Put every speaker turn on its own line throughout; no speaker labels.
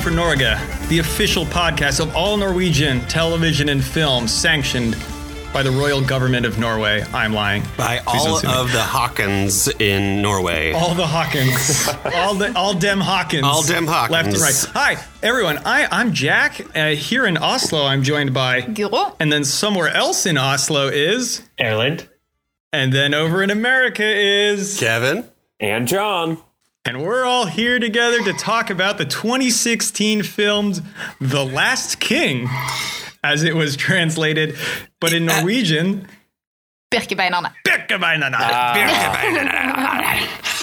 for Norge, the official podcast of all Norwegian television and film sanctioned by the royal government of Norway. I'm lying.
By
Please
all
sue me.
of the Hawkins in Norway.
all the Hawkins, all the all dem Hawkins,
All dem Hawkins.
left and right. Hi everyone, I I'm Jack. Uh, here in Oslo, I'm joined by,
Guro.
and then somewhere else in Oslo is,
Erland.
and then over in America is,
Kevin?
And John.
And we're all here together to talk about the 2016 filmed The Last King, as it was translated, but in Norwegian,
Birkebeinerne.
Birkebeinerne.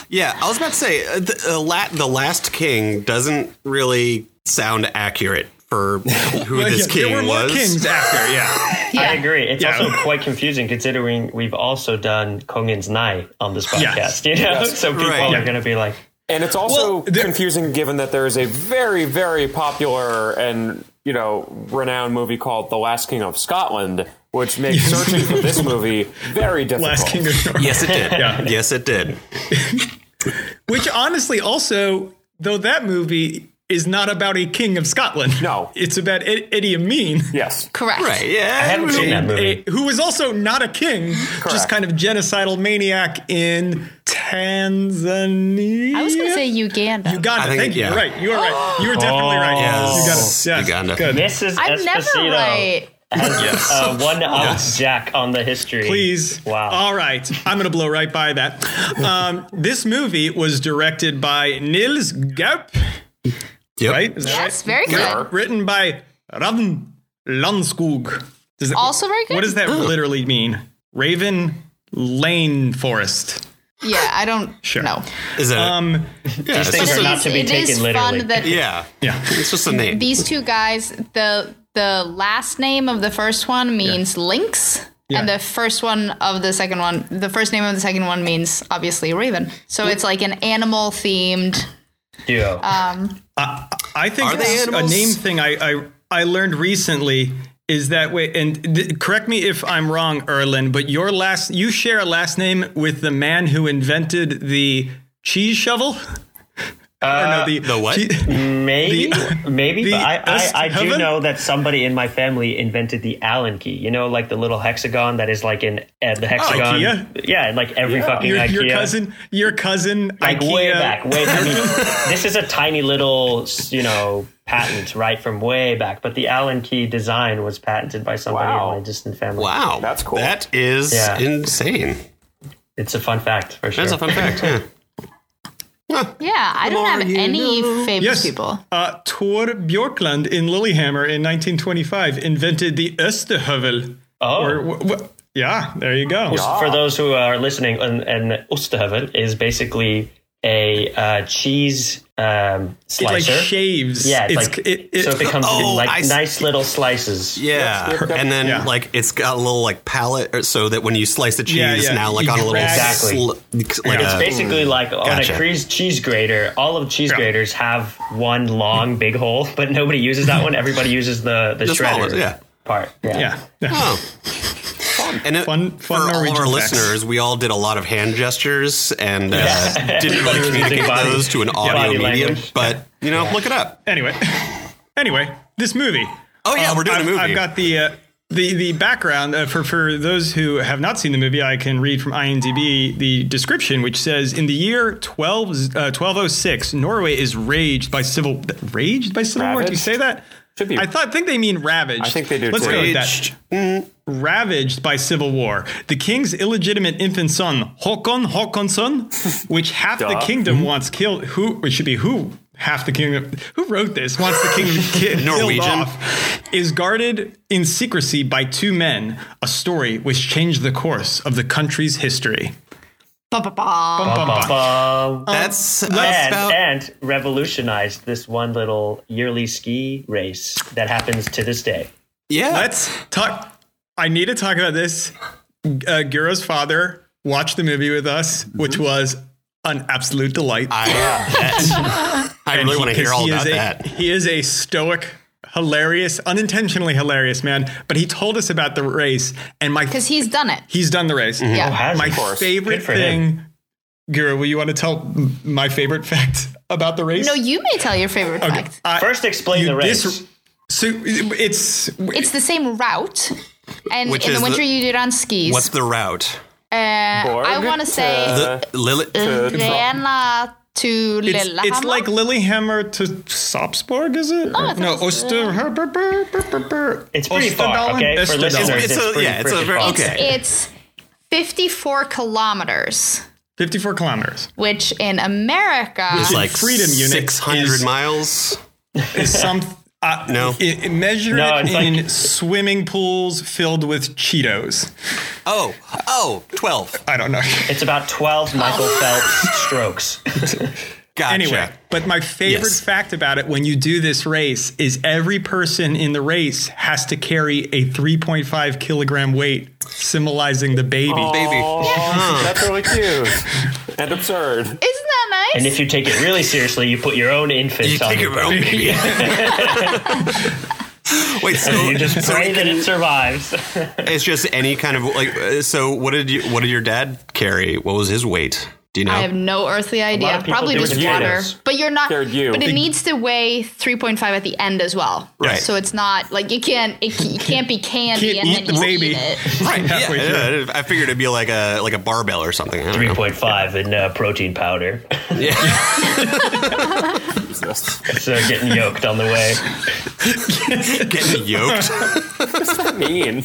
Yeah, I was about to say, uh, the, uh, la- the Last King doesn't really sound accurate for who
Well,
this
yeah, there were
king
more
was.
kings after, yeah.
Yeah.
I agree. It's
Yeah.
also quite confusing considering we've also done Kongens Nei on this podcast.
Yes.
You know, so people
Right.
are going to be like,
And it's also
Well, there-
confusing given that there is a very, very popular and, you know, renowned movie called The Last King of Scotland, which makes searching for this movie very difficult.
Last king of Norway.
Yes, it did.
Yeah.
Yes, it did.
Which honestly, also, though that movie is not about a king of Scotland.
No.
It's about Ed- Idi Amin,
Yes.
Correct.
Right, yeah.
I haven't seen that movie.
a- who was also not a king, just kind of genocidal maniac in Tanzania.
I was going to say Uganda.
Uganda.
I think-
Thank you.
yeah.
You're right. You are right. You were definitely right.
Yes.
Uganda. Yes.
Uganda.
Good.
Mrs.
I'm never right.
has
Yes.
uh, one up
Yes.
Jack on the history.
Please.
Wow.
All right. I'm going to blow right by that. Um, this movie was directed by Nils Gaup,
Yep.
right? Is that
Yes,
right?
very good.
Written by Ravn Lanesskog. Does that,
Also very good.
What does that literally mean? Raven Lane Forest.
Yeah, I don't
Sure.
know.
Is it?
Um,
yeah,
These
it's
things
just
are
a-
not to be
it is
taken literally.
fun that
yeah.
yeah.
It's just a name.
these two guys, the the last name of the first one means lynx, and the first one of the second one, the first name of the second one means obviously raven. So it's like an animal themed.
Duo.
I think
Are they
a name thing I, I I learned recently is that way. And th- correct me if I'm wrong, Erland, but your last you share a last name with the man who invented the cheese shovel. Or no, the,
the what?
che-
maybe,
the-
maybe.
the
but I, I, I do
Østhaven?
know that somebody in my family invented the Allen key. You know, like the little hexagon that is like in uh, the hexagon.
IKEA?
Yeah, like every fucking
your,
IKEA.
your cousin, your cousin,
like
IKEA.
way back. Way. I mean, this is a tiny little, you know, patent right from way back. But the Allen key design was patented by somebody
Wow.
in my distant family.
Wow.
That's cool.
That is
Yeah.
insane.
It's a fun fact for sure.
That's a fun fact. Yeah.
Yeah, I don't have any
know.
famous
Yes,
people.
uh, Thor Bjørklund in Lillehammer in 1925 invented the Ostehøvel.
Oh.
Or, wh- wh- yeah, there you go.
For those who are listening, an, an Ostehøvel is basically a uh, cheese um,
It like
slicer.
shaves.
yeah, it's,
it's
like
it, it,
so it becomes
Oh,
like
I see.
nice little slices.
Yeah.
Yep, yep, yep.
And then
Yeah.
like it's got a little like palette or so that when you slice the cheese
Yeah, yeah.
now like
You
on a little
Exactly.
sl- like
It's
a-
basically like on
Gotcha.
a cheese cheese grater. All of cheese
Yeah.
graters have one long big hole, but nobody uses that one. Everybody uses the the,
The
shredder
smallest, yeah.
part. Yeah.
yeah. yeah.
Oh. And it,
Fun- fun
for all of our
facts.
listeners, we all did a lot of hand gestures and uh, didn't really communicate
body-
those to an audio medium.
language.
But you know, look it up.
Anyway, anyway, this movie.
Oh yeah,
Um,
we're doing
I've,
a movie.
I've got the uh, the the background uh, for for those who have not seen the movie. I can read from IMDb the description, which says in the year 12, uh, 1206, Norway is raged by civil raged by civil war. Do you say that?
Should be.
I thought think they mean ravaged.
I think they do
Let's
too.
go with
Raged.
that. Mm-hmm. Ravaged by civil war. The king's illegitimate infant son, Håkon Håkonsson, which half the kingdom mm-hmm. wants killed. Who it should be who half the kingdom who wrote this wants the kingdom ki- killed
Norwegian.
off is guarded in secrecy by two men. A story which changed the course of the country's history.
Ba-ba-ba.
Bum, bum, bum.
Um,
That's
and,
about
and revolutionized this one little yearly ski race that happens to this day.
yeah.
Let's talk. I need to talk about this. Uh, Guro's father watched the movie with us, which was an absolute delight.
I, bet. I
And
really want to hear all
he
about
is a,
that.
He is a stoic, hilarious, unintentionally hilarious man. But he told us about the race, and my
Because he's done it.
he's done the race.
Yeah.
has,
My
of course.
favorite thing
him.
Guro, will you want to tell my favorite fact about the race?
No, you may tell your favorite
Okay,
fact.
I-
First, explain
you
the race.
dis- so it's
It's the same route. And in the winter,
the-
you do it on skis.
What's the route?
uh, I want to say
to-
The Lily.
Lena to
it's,
Lillehammer.
it's like Lillehammer to Sapsborg, is it?
Oh, no, I
no
thought it
Oster.
It's pretty far, okay? For
Osterdalen.
listeners,
It's
it's,
a-
pretty
yeah, it's a
freaking
very-
far.
okay.
It's 54 kilometers,
54 kilometers
which in America
It's like
Freedom Unit
600
is-
miles.
is some. Uh,
No.
i- i- measure
No,
it
it's
in
like-
swimming pools filled with Cheetos.
Oh, oh, 12.
I don't know.
It's about 12 Michael Phelps strokes.
Gotcha.
Anyway, but my favorite
Yes.
fact about it when you do this race is every person in the race has to carry a 3.5 kilogram weight, symbolizing the baby.
baby.
Oh, that's really cute and absurd.
Isn't that nice?
And if you take it really seriously, you put your own infant
You
on
take
your
your own baby. Wait, so,
You just
so
pray
it
that it survives.
it's just any kind of like. uh, So, what did you? What did your dad carry? What was his weight? Do you know?
I have no earthly idea. Probably just water.
potatoes.
But you're not.
Scared you.
But it needs to weigh 3.5 at the end as well.
Right.
So it's not like you can't. It, you can't be candy
Can't
and
eat
then
the
you
baby.
eat it.
right. Yeah, yeah, I figured it'd be like a like a barbell or something. I don't know.
3.5 in uh, protein powder.
Yeah.
Jesus.
So getting yoked on the way.
Getting yoked.
Mean.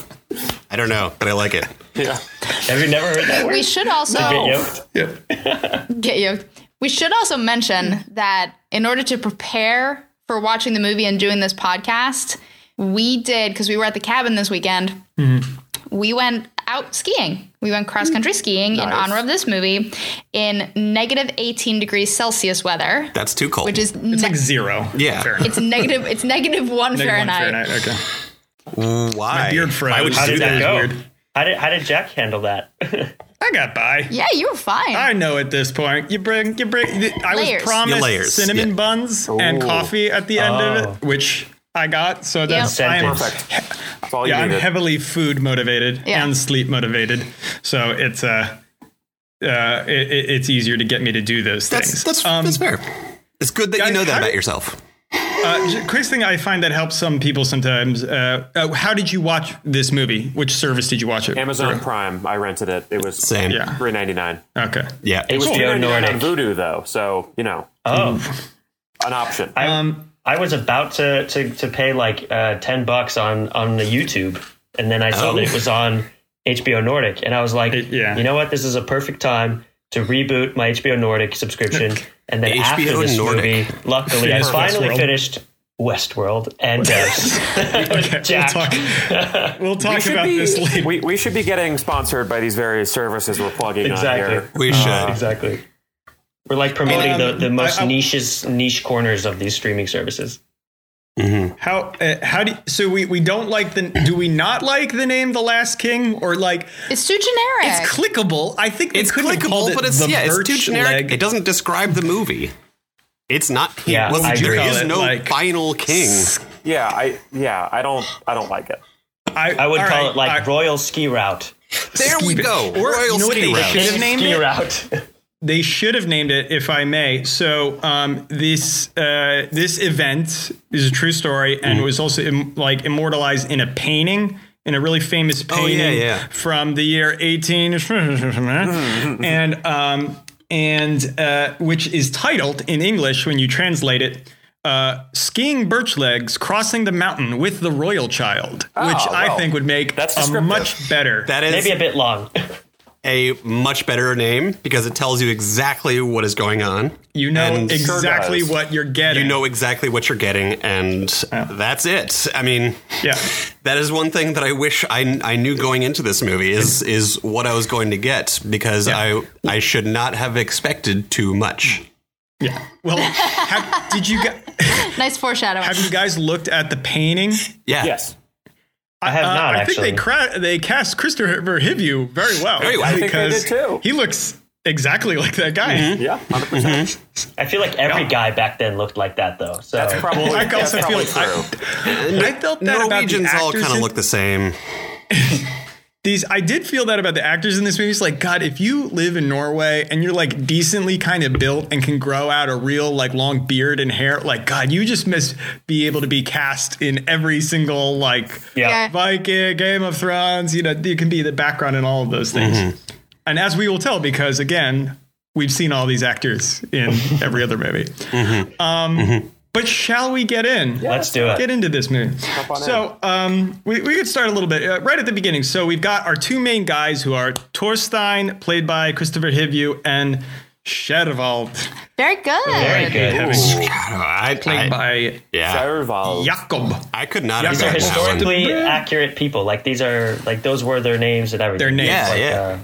I don't know, but I like it.
Yeah.
Have you never heard that word?
We should also
Get yoked?
Yep.
get yoked. We should also mention that in order to prepare for watching the movie and doing this podcast, we did because we were at the cabin this weekend. Mm-hmm. We went out skiing. We went cross country mm. skiing in honor of this movie in negative 18 degrees Celsius weather,
That's too cold.
which is
It's like zero.
Yeah.
Fahrenheit.
it's negative it's negative one
Negative one
Fahrenheit.
Fahrenheit. Okay.
why?
beard froze.
Why would
How
you
did
do
that
that?
go?
weird.
How did, how did Jack handle that?
I got by.
Yeah, you were fine.
I know at this point. You bring, you bring. I
Layers.
was promised
layers,
cinnamon
yeah.
buns and coffee at the end of
Oh.
it, which I got. So that's
Yep.
I am,
Perfect. That's all you
yeah, I'm heavily food motivated
Yeah.
and sleep motivated. So it's uh, uh, it, it- it's easier to get me to do those
That's
things.
that's
Um,
that's fair. It's good that you know that about yourself.
Uh, j- quick thing I find that helps some people sometimes. Uh, uh, how did you watch this movie? Which service did you watch it?
Amazon
through?
Prime. I rented it. It was
Same.
Yeah.
three ninety nine.
Okay.
Yeah.
It was
HBO
two ninety nine
Nordic.
on Vudu though, so you know
Oh,
an option.
I,
Um,
I was about to, to, to pay like uh, 10 bucks on, on the YouTube, and then I saw
Oh.
that it was on HBO Nordic, and I was like,
It- yeah.
you know what? This is a perfect time to reboot my HBO Nordic subscription. And then after
HBO
this
Nordic.
movie, luckily, I finally
Westworld.
finished Westworld and Devs.
We'll
Jack.
talk, we'll talk
We
about
be-
this later.
We, we should be getting sponsored by these various services we're plugging
Exactly.
on here.
we should.
exactly. We're like promoting
Um,
the, the most
I- I-
niches niche corners of these streaming services.
How uh, how do you, so we we don't like the do we not like the name The Last King or like
It's too generic.
it's clickable? I think
It's
could
clickable,
it
but it's yeah, it's too generic.
Leg.
It doesn't describe the movie. It's not.
Yeah,
well,
I
there
agree.
is no
like-
final king.
Yeah, I yeah, I don't I don't like it.
I I
would
call
right,
it like
I-
Royal Ski Route.
There we go.
or
Royal
you know what
ski
they
route.
should have named
Ski
it?
Route.
They should have named it, if I may. So um, this uh, this event is a true story and
Mm-hmm.
was also Im- like immortalized in a painting. In a really famous
Oh, yeah,
painting
yeah.
from the year 18, and um, and uh, which is titled in English when you translate it, uh, "Skiing Birch Legs Crossing the Mountain with the Royal Child," which I
well,
think would make
that's
a much better.
That is
Maybe a bit long.
a much better name because it tells you exactly what is going on.
you know
and
sure
exactly
does.
what you're getting.
You know exactly what you're getting, and that's it. I mean,
yeah.
that is one thing that I wish I, I knew going into this movie is is what I was going to get because
Yeah.
I I should not have expected too much.
Yeah. Well, have, did you guys,
nice foreshadowing.
have you guys looked at the painting?
Yeah.
Yes.
I have
Uh,
not
I
actually.
think they cra- they cast Kristofer Hivju very well.
Very well. I
think they
because
did too.
He looks exactly like that guy.
Yeah, 100%. percent
I feel like every guy back then looked like that though. So
That's probably,
I
that's
also feel
probably
like
true.
I, I felt that about the
Norwegians all kind of look the same.
these I did feel that about the actors in this movie. It's like, God, if you live in Norway and you're like decently kind of built and can grow out a real like long beard and hair, like God, you just must be able to be cast in every single like
Yeah.
Yeah.
Viking, Game of Thrones. You know, you can be the background in all of those things. Mm-hmm. And as we will tell, because again, we've seen all these actors in every other movie. Mm-hmm. Um, mm-hmm. But shall we get in?
Let's do it.
Get into this movie. So um, we, we could start a little bit uh, right at the beginning. So we've got our two main guys who are Torstein, played by Kristofer Hivju, and Skjervald,
Very good.
Very good.
I,
played
I,
by
yeah,
Serval.
Jakob.
I could not
These are
These are
gotten that one.
historically accurate people. Like these are like those were their names and everything.
Their names.
Yeah,
Like,
yeah.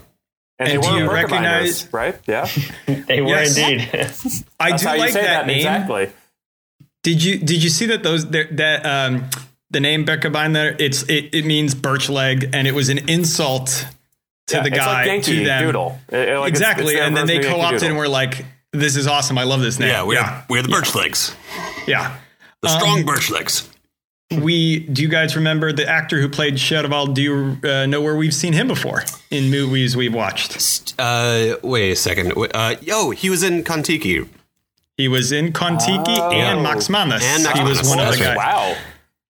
And,
And
they
do
were
you
Birkebeiners,
recognize-
right? Yeah.
Uh, they were
Yes.
indeed.
I
That's
do
how you
like
say
that,
that,
name.
exactly.
Did you did you see that those that that, um, the name Beckerbein there? It's it, it means birch leg, and it was an insult to
Yeah,
the
it's
guy
like Yankee
to them.
Doodle. It- it- like,
exactly,
it's their
and then they
version of Yankee
co-opted and were like, "This is awesome! I love this name."
Yeah, we're
yeah,
we're the birch legs,
yeah.
the
Um,
strong birch legs.
We do you guys remember the actor who played Skjervald? Do you uh, know where we've seen him before in movies we've watched?
Uh, wait a second. Uh, yo, he was in Kon-Tiki.
He was in Kon-Tiki
Oh.
and Max Manus.
And Max
he was
Manus,
one of the guys.
Wow.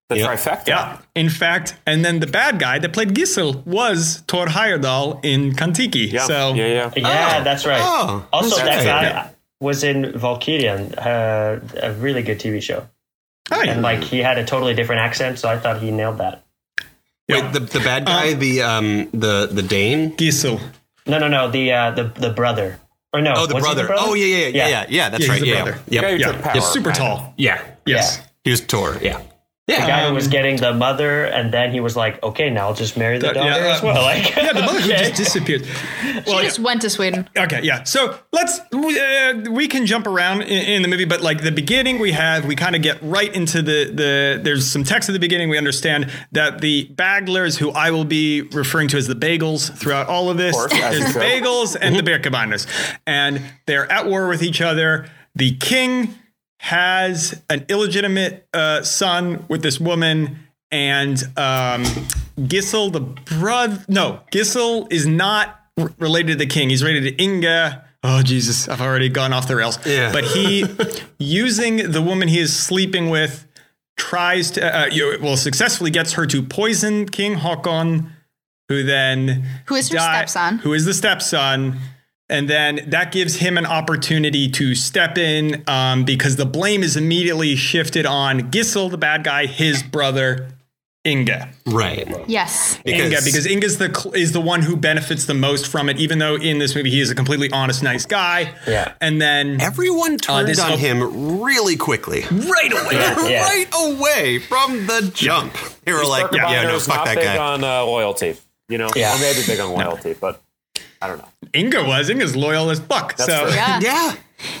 The
Yep.
trifecta.
Yeah, in fact, and then the bad guy that played Gisel was Thor Heyerdahl in Kon-Tiki.
Yeah.
So
yeah, yeah.
yeah,
Oh.
that's right.
Oh,
also,
that's
that
right.
guy was in Valkyrien, uh, a really good TV show,
oh, yeah.
and like he had a totally different accent, so I thought he nailed that.
Yeah.
Wait, the the bad guy, the um, the the Dane.
Gisel.
No, no, no, the uh, the the brother. Or no?
Oh, the
was he
brother. Oh, yeah, yeah, yeah, yeah, yeah. That's
Yeah,
right. Yeah,
brother.
yeah,
Yeah,
yeah.
he took power.
Yeah, super tall.
yeah.
Yes.
He was Tor. Yeah,
The guy who was
Um,
getting the mother, and then he was like, "Okay, now I'll just marry the daughter
yeah,
as well." Like,
Yeah, the mother who
okay.
just disappeared.
Well, She
Well,
just went to Sweden.
Okay, yeah. So let's uh, we can jump around in, in the movie, but like the beginning, we have we kind of get right into the the. There's some text at the beginning. We understand that the Baglers, who I will be referring to as the Bagels throughout all of this,
course,
there's the. Bagels and the Birkebeiners, and they're at war with each other. The king has an illegitimate uh, son with this woman, and um, Gisel, the brother, no, Gisel is not r- related to the king. He's related to Inga. Oh Jesus, I've already gone off the rails.
Yeah.
But he, using the woman he is sleeping with, tries to uh, you well successfully gets her to poison King Håkon, who then
Who is her
die-
stepson.
Who is the stepson. And then that gives him an opportunity to step in um, because the blame is immediately shifted on Gisel, the bad guy, his brother, Inga.
right.
Yes.
Inga, because Inga's the is the one who benefits the most from it. Even though in this movie he is a completely honest, nice guy.
Yeah.
And then
everyone turned
this
on
op-
him really quickly,
right away,
Yeah.
right away from the jump. They were like,
Birkebeiner's
"Yeah, no, fuck
not
that
big
guy."
on uh, loyalty. You know,
Yeah.
or maybe big on loyalty, but I don't know.
Inga was Inga's loyal as fuck.
That's
so
fair.
Yeah.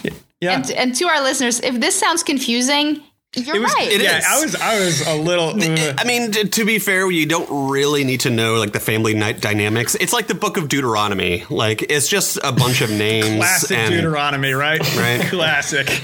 yeah,
yeah.
And, and to our listeners, if this sounds confusing, you're
it was,
right.
It
yeah,
is.
I was, I was a little. uh,
I mean, t- to be fair, you don't really need to know like the family night dynamics. It's like the Book of Deuteronomy. Like it's just a bunch of names.
classic
and,
Deuteronomy, right?
Right.
classic.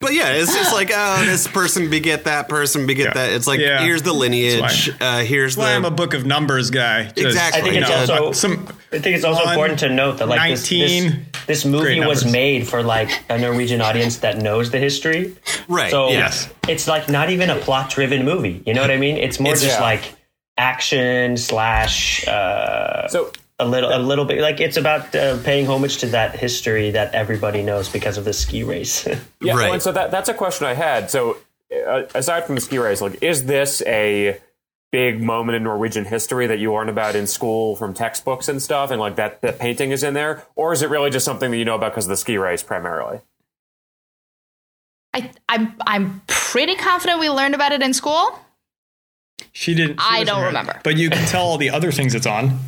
But yeah, it's just like, oh, this person beget that person beget
Yeah.
that. It's like
Yeah.
here's the lineage.
That's
Uh, here's
That's why I'm a book of numbers guy. Just,
Exactly.
I think
you
it's
know,
also-
some.
I think it's also important to note that like this, this, this movie was made for like a Norwegian audience that knows the history.
right.
So
yes.
it's like not even a plot driven movie. You know what I mean? It's more
It's-
just
yeah.
like action slash uh,
So
a little a little bit like it's about uh, paying homage to that history that everybody knows because of the ski race.
Yeah,
Right.
well, and so that that's a question I had. So, uh, aside from the ski race, like, is this a big moment in Norwegian history that you learn about in school from textbooks and stuff, and like that that painting is in there, or is it really just something that you know about because of the ski race primarily?
I, I'm I'm pretty confident we learned about it in school.
She didn't. she
I don't
remember.
remember.
But you can tell all the other things it's on.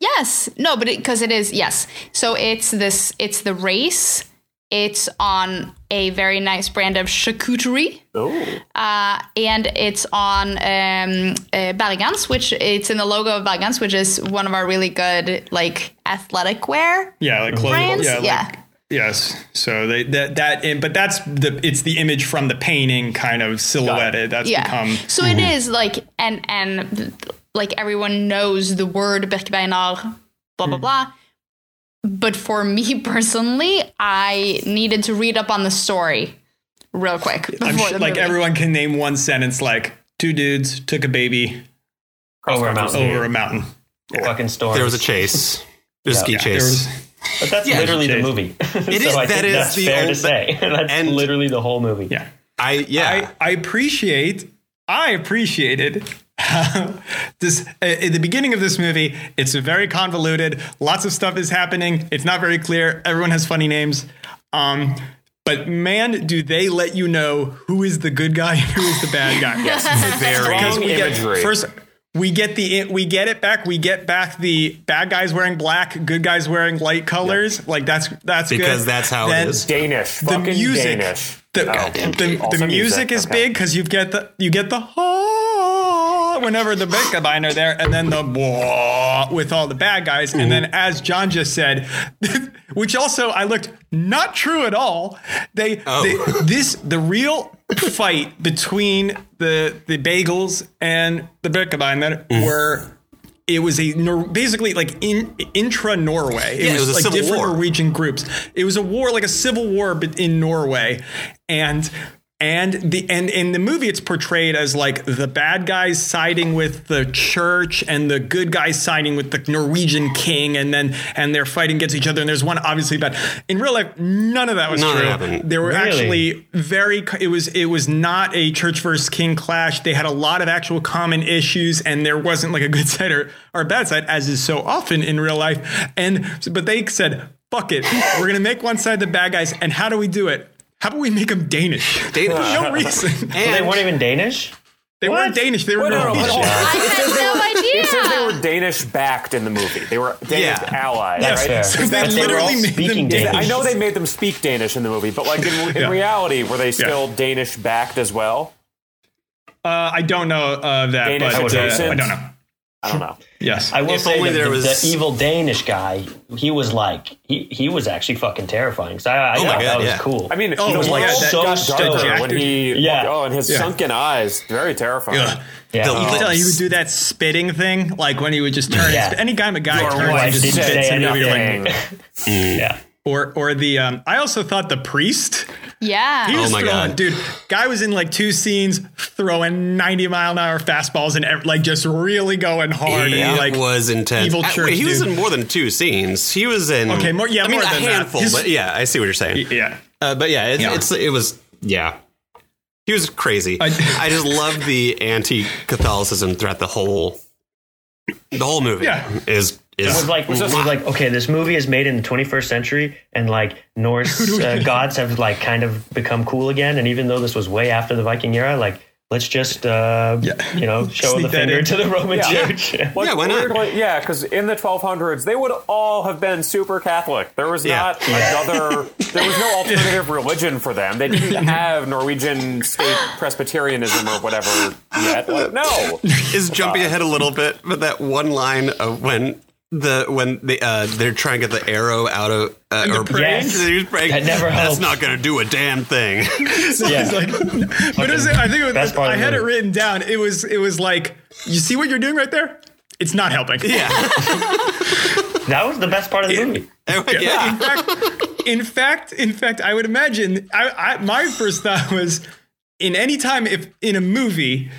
Yes, no, but because it is yes. So it's this. It's the race. It's on a very nice brand of charcuterie,
Oh,
uh, and it's on um, uh, Bergans, which it's in the logo of Bergans, which is one of our really good like athletic wear
Yeah, like clothing.
brands.
Yeah, like,
yeah.
Yes. So they that that but that's the it's the image from the painting kind of silhouetted. That's
yeah
become
so it is like and and like everyone knows the word Birkebeiner, blah blah hmm. blah. But for me personally, I needed to read up on the story real quick.
I'm sure, like
movie.
everyone can name one sentence like two dudes took a baby
Over a mountain.
over a mountain.
Fucking storms.
There was a chase. there There's a ski
Yeah.
Chase.
was
But that's
Yeah,
literally the movie.
It
so
is-
I
that
think
is
that's
the
fair
old-
to say. that's
and-
literally the whole movie.
yeah.
I yeah.
I, I appreciate I appreciated how this uh, at the beginning of this movie it's very convoluted lots of stuff is happening it's not very clear everyone has funny names um but man do they let you know who is the good guy and who is the bad guy yes
very
because we get
imagery.
first we get the we get it back we get back the bad guys wearing black good guys wearing light colors like that's that's
Because
good.
that's how it
Then
is.
Danish.
the
Fucking
music
Danish.
the,
Oh,
the,
also
the music is
okay.
big because you get the you get the Whenever the Bitcoin are there and then the with all the bad guys and then as John just said which also I looked not true at all they,
Oh.
they this the real fight between the the bagels and the Bitcoin that
Mm.
were it was a Nor- basically like in intra Norway. It
Yeah, it was a
like
civil
different
war.
Norwegian groups. It was a war, like a civil war, but in Norway, and and the and in the movie it's portrayed as like the bad guys siding with the church and the good guys siding with the Norwegian king, and then and they're fighting against each other. And there's one obviously bad. In real life, none of that was
None
true. There were
Really?
actually very it was it was not a church versus king clash they had a lot of actual common issues and there wasn't like a good side or, or a bad side as is so often in real life and but they said fuck it we're gonna make one side the bad guys and how do we do it how about we make them danish
Danish.
For no reason
So they weren't even Danish?
they weren't danish they were
Wait, no, no,
norwegian.
I had no idea.
It says they were Danish backed in the movie. They were Danish
Yeah.
allies,
Yes.
right?
Fair.
So they
But were
literally
all
made them
speaking
Danish.
Danish.
I know they made them speak Danish in the movie, but like in, in
Yeah.
reality, were they still Danish backed as well?
uh, i don't know uh, that
Danish
but uh, i don't know
I don't know.
yes
I will
If
say
only
that
there
the,
was-
the evil Danish guy, he was like, he, he was actually fucking terrifying. So I, I
Oh my
thought
God,
that was
yeah.
cool.
I mean,
Oh,
the
well,
world
yeah, that-
so
got
stoked.
when he,
Yeah.
oh, and his
Yeah.
sunken eyes, very terrifying.
Ugh.
yeah.
You could tell he would
lips.
do that spitting thing, like when he would just turn.
Yeah.
His, any guy, a guy
Your
turns
wife
and just
didn't
spits
say
and you're like,
anything.
yeah.
Or or the um I also thought the priest
yeah.
he was
Oh my
throwing
God.
dude guy was in like two scenes throwing 90 mile an hour fastballs and like just really going hard
It
and like
was intense.
evil
I-
church
wait, he was in more than two scenes. He was in
Okay, more- yeah,
I mean
more
a
than that.
handful,
His-
but yeah, I see what you're saying.
yeah
Uh, but yeah, it's,
Yeah.
it's it was yeah. He was crazy. I,
I-
just loved the anti-Catholicism throughout the whole the whole movie.
Yeah.
is
It
is
was like, it was like, okay, this movie is made in the 21st century, and like Norse uh, gods have like kind of become cool again. And even though this was way after the Viking era, like let's just uh,
Yeah.
you know show
Sneak
the finger
in.
to the Roman
Yeah.
Church.
Like,
Yeah, why not?
weirdly- yeah, because in the 1200s, they would all have been super Catholic. There was
Yeah.
not another, there was no alternative religion for them. They didn't have Norwegian state Presbyterianism or whatever yet. Like, no.
is jumping ahead a little bit, but that one line of when the when they uh, they're trying to get the arrow out of uh, or
Yes.
they're praying,
That never
That's
helps."
not going to do a damn thing.
yeah.
It's like, but it was, I think it was, I had it written down. It was it was like you see what you're doing right there. It's not helping.
yeah,
that was the best part of the movie.
yeah.
In fact, in fact, in fact, I would imagine. I, I my first thought was, in any time if in a movie,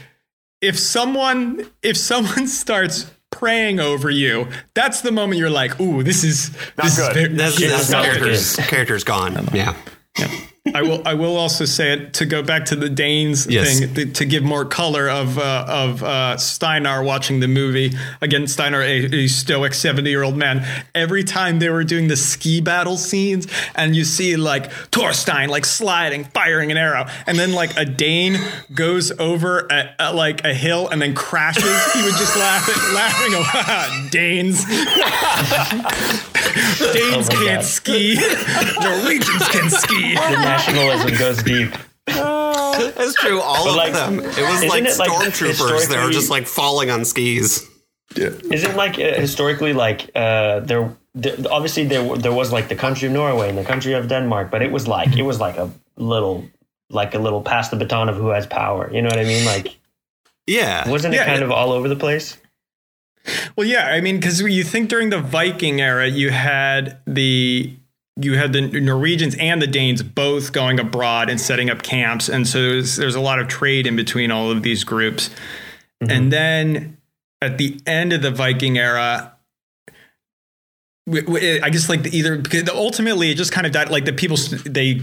if someone if someone starts praying over you, that's the moment you're like, ooh, this is this
good.
is very,
That's,
yeah,
that's
not good.
characters. Character's gone. Yeah. yeah.
I will. I will also say it to go back to the Danes
Yes.
thing th- to give more color of uh, of uh, Steinar watching the movie. Again, Steinar, a, a stoic seventy year old man. Every time they were doing the ski battle scenes, and you see like Torstein like sliding, firing an arrow, and then like a Dane goes over a, a, like a hill and then crashes. he would just laugh, laughing. Oh, Danes. Danes
Oh
can't
God.
ski. Norwegians can ski.
The nationalism goes deep.
That's true. All of
like,
them. It was like
it, like,
stormtroopers. They were just like falling on skis.
Isn't like uh, historically like uh, there, there obviously there there was like the country of Norway and the country of Denmark, but it was like it was like a little like a little pass the baton of who has power. You know what I mean? Like
Yeah.
wasn't it
Yeah,
kind
yeah.
of all over the place?
Well, yeah, I mean, because you think during the Viking era, you had the you had the Norwegians and the Danes both going abroad and setting up camps, and so there's, there's a lot of trade in between all of these groups. Mm-hmm. And then at the end of the Viking era, I guess like the either because ultimately it just kind of died. Like the people they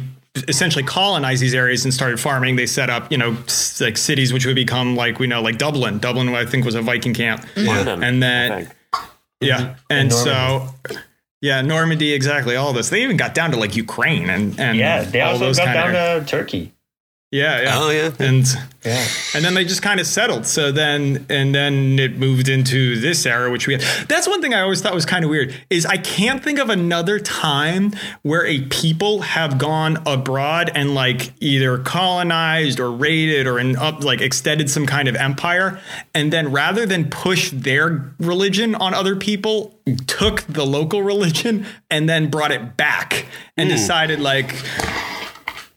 essentially colonized these areas and started farming. They set up you know s- like cities which would become like we know like Dublin. Dublin I think was a Viking camp.
London,
And then yeah, and so yeah, Normandy exactly. All this they even got down to like Ukraine and and
Yeah, they
all
also
those
got
kind
down
of
to Turkey.
Yeah yeah
Oh, yeah.
and
Yeah.
and then they just kind of settled. So then, and then it moved into this era, which we had. That's one thing I always thought was kind of weird is I can't think of another time where a people have gone abroad and like either colonized or raided or in up like extended some kind of empire, and then rather than push their religion on other people, took the local religion and then brought it back and hmm. decided like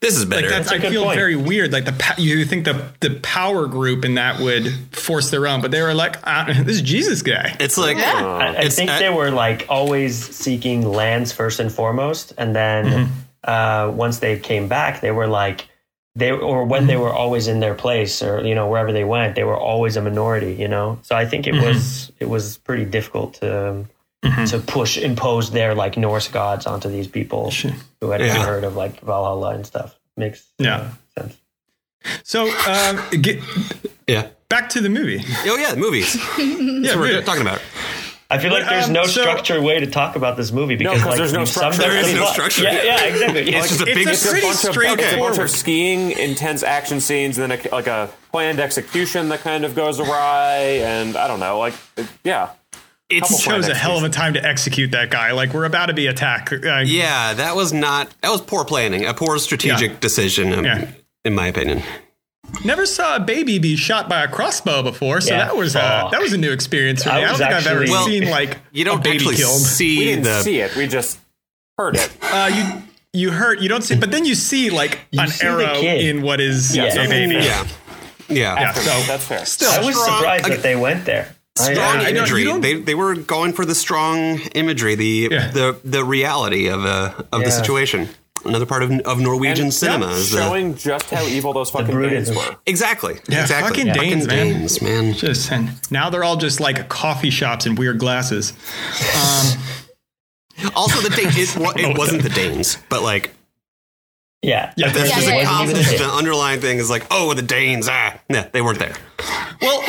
This is
like
better.
that's,
a
I
good
feel
point.
very weird. Like the pa- you think the the power group in that would force their own, but they were like, ah, "This is Jesus guy."
it's like
Yeah.
Uh, I, I
It's-
think
I-
they were like always seeking lands first and foremost, and then mm-hmm. uh, once they came back, they were like they or when they mm-hmm. were always in their place or you know wherever they went, they were always a minority. You know, so I think it mm-hmm. was it was pretty difficult to um, to push impose their like Norse gods onto these people who had
Yeah.
never heard of like Valhalla and stuff. Makes
Yeah.
uh, sense.
So um, get
yeah.
back to the movie.
Oh yeah, the movies.
Yeah,
what we're
really.
talking about.
I feel like
But,
there's
um,
no
so-
structured way to talk about this movie because
'cause
like
there's no structure.
There is no structure.
Yeah, yeah, exactly.
It's just a
It's
big.
a
It's a
pretty
bunch of, it's a bunch of skiing, intense action scenes, and then a, like a planned execution that kind of goes awry, and I don't know, like it- yeah.
It's
couple
Chose a hell of a time to execute that guy. Like we're about to be attacked. Uh,
yeah, that was not. That was poor planning. A poor strategic
Yeah.
decision, um,
Yeah.
in my opinion.
Never saw a baby be shot by a crossbow before, so
Yeah.
that was uh,
Oh.
that was a new experience for me.
I
I, don't
was
think I've ever
Well,
seen like
You don't
a baby
actually
killed.
We
see
didn't
the.
see it; we just heard it.
Uh, you you hurt. You don't see, but then you see like an
see
arrow in what is
Yeah.
a baby.
Yeah, yeah.
Yeah, so
That's fair.
still
I was
Strong-
surprised
like-
that they went there. I-
strong
I-
I
imagery.
you don't-
they they were going for the strong imagery, the
Yeah.
the the reality of uh, of the situation. Another part of, of Norwegian
And
cinema
yeah,
is the,
showing just how evil those fucking Danes were.
exactly
Yeah,
exactly
fucking Danes, man.
Danes, man.
Just and now they're all just like coffee shops and weird glasses. Um,
Also, the Danes. It, it wasn't the Danes, but like
yeah,
Yeah,
that's
Yeah,
just
yeah,
a
yeah.
concept. The underlying thing is like, oh, the Danes. Ah, yeah, they weren't there.
well,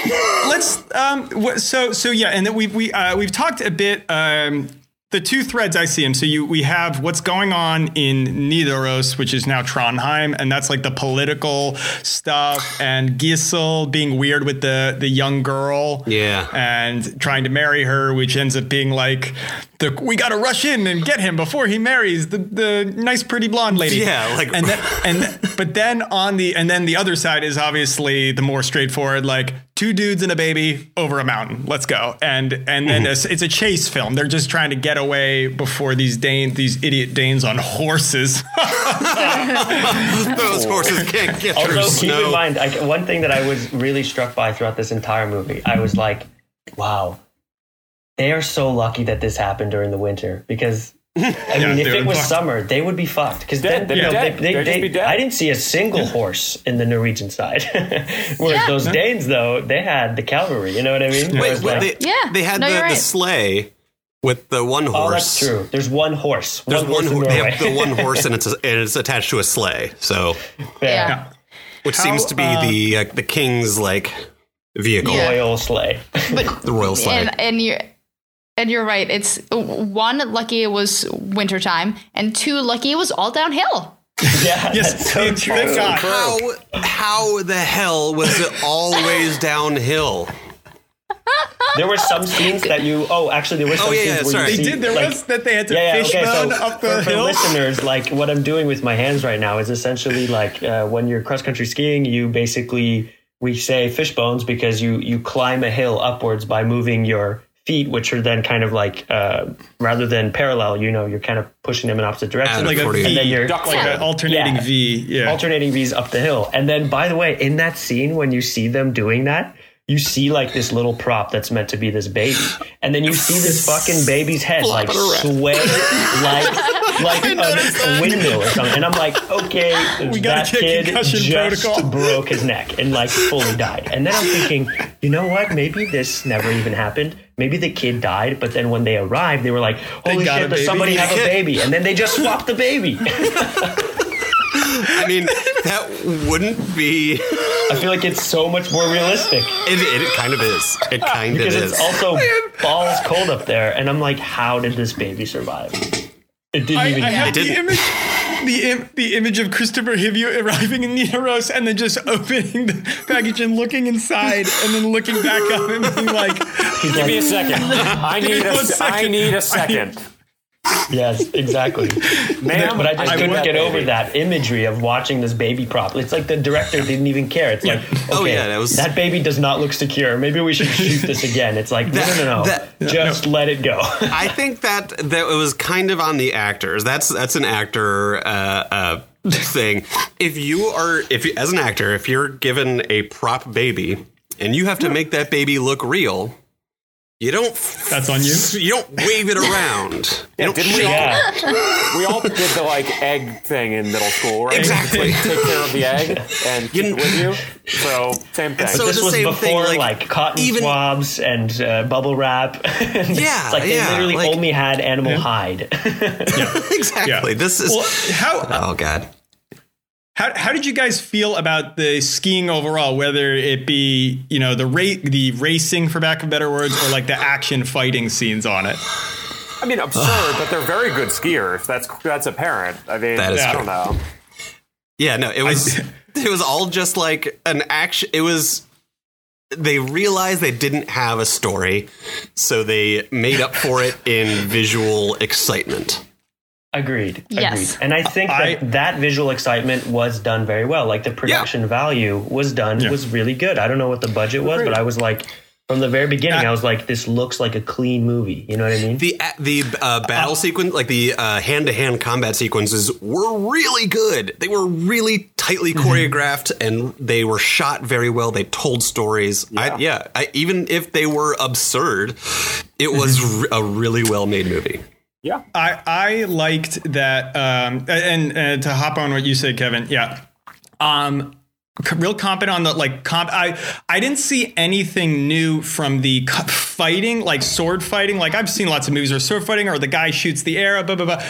let's. Um, so so yeah, and then we we uh, we've talked a bit. Um, the two threads I see them. So you we have what's going on in Nidaros, which is now Trondheim, and that's like the political stuff, and Gisel being weird with the the young girl.
Yeah.
and trying to marry her, which ends up being like the we got to rush in and get him before he marries the the nice pretty blonde lady.
Yeah, like-
and then and but then on the and then the other side is obviously the more straightforward, like two dudes and a baby over a mountain. Let's go. And and then mhm. it's, it's a chase film. They're just trying to get away before these Danes, these idiot Danes on horses.
Those horses can't get through
Also, keep in mind, I, one thing that I was really struck by throughout this entire movie, I was like, wow, they are so lucky that this happened during the winter because. I mean, if it was
fucked.
summer, they would be fucked. Because then,
They'd
you
be
know,
dead.
they, they,
They'd just
they-
be dead.
I didn't see a single horse in the Norwegian side. Whereas
Yeah.
those Danes, though, they had the cavalry. You know what I mean?
Wait,
Whereas,
wait,
like,
they,
Yeah,
they had
no,
the,
you're
the sleigh with the one horse.
oh, that's true. There's one horse.
There's
one
one.
horse
they have the one horse, and it's and it's attached to a sleigh. So,
yeah.
Yeah.
which
How,
seems to be
uh,
the uh, the king's like vehicle,
Yeah.
Royal sleigh.
But
the royal sleigh.
and and you're and you're right. It's one lucky it was wintertime, and two lucky it was all downhill.
yeah,
yes,
that's so
thank,
true.
thank God.
how how the hell was it always downhill?
There were some scenes that you. Oh, actually, there were some
Oh, yeah,
scenes
yeah,
where
sorry.
you
They
see,
did. There
like,
was that they had to
yeah, yeah, okay,
fishbone
so
up the
for, for listeners, like what I'm doing with my hands right now is essentially like uh, when you're cross country skiing, you basically we say fish bones because you you climb a hill upwards by moving your feet, which are then kind of like uh, rather than parallel, you know, you're kind of pushing them in opposite directions,
like a
Accordion.
V,
and then you're
Duck
like
flip.
an alternating
Yeah.
V. Yeah.
alternating V's up the hill. And then, by the way, in that scene, when you see them doing that, you see like this little prop that's meant to be this baby, and then you see this fucking baby's head like sway like like a, a windmill or something, and I'm like, okay,
We
that kid just
protocol.
broke his neck and like fully died, and then I'm thinking, you know what? Maybe this never even happened. Maybe the kid died, but then when they arrived, they were like, "Holy shit! Does somebody have a baby?" And then they just swapped the baby.
I mean, that wouldn't be.
I feel like it's so much more realistic
It, it kind of is. It kind of is.
because it's also balls cold up there, and I'm like, how did this baby survive? It didn't
I,
even.
I have the
didn't.
image, the im- the image of Kristofer Hivju arriving in Nidaros and then just opening the package and looking inside and then looking back up and being like,
Give me a second. I need a,
One
se- I need a second.
Yes, exactly.
Ma'am,
But I just
I
couldn't get
that
over that imagery of watching this baby prop. It's like the director didn't even care. It's like, okay,
Oh, yeah, that was- that,
baby does not look secure. Maybe we should shoot this again. It's like, no, no, no, no.
That-
just let it go.
I think that that it was kind of on the actors. That's that's an actor uh, uh, thing. If you are, if you, as an actor, if you're given a prop baby and you have to make that baby look real, you don't.
That's on you?
You don't wave it around. You don't
didn't we all-
yeah.
We all did the like egg thing in middle school, right?
Exactly.
Take care of the egg and keep it with you. So same thing.
So-
this
the
was
same
before
thing,
like,
like,
cotton
even-
swabs and uh, bubble wrap. And
Yeah,
it's like they
yeah,
literally
like-
only had animal hide.
Exactly. This is.
well, how
oh God.
How, how did you guys feel about the skiing overall? Whether it be you know the rate the racing for lack of better words, or like the action fighting scenes on it.
I mean, absurd, but they're very good skiers. That's that's apparent. I mean,
That is
I don't know.
Yeah, no, it was it was all just like an action. It was they realized they didn't have a story, so they made up for it in visual excitement.
Agreed.
Yes.
Agreed. And I think that
I-
that visual excitement was done very well. Like the production value was done
Yeah.
was really good. I don't know what the budget was, but I was like from the very beginning,
Uh,
I was like, this looks like a clean movie. You know what I mean?
The the uh, battle sequence, like the hand to hand combat sequences, were really good. They were really tightly choreographed, and they were shot very well. They told stories. I, yeah, I, even if they were absurd, it was a really well made movie.
Yeah.
I I liked that, um, and, and to hop on what you said, Kevin. Yeah, um, real competent on the like comp. I I didn't see anything new from the fighting, like sword fighting. Like I've seen lots of movies where sword fighting or the guy shoots the arrow. Blah blah blah.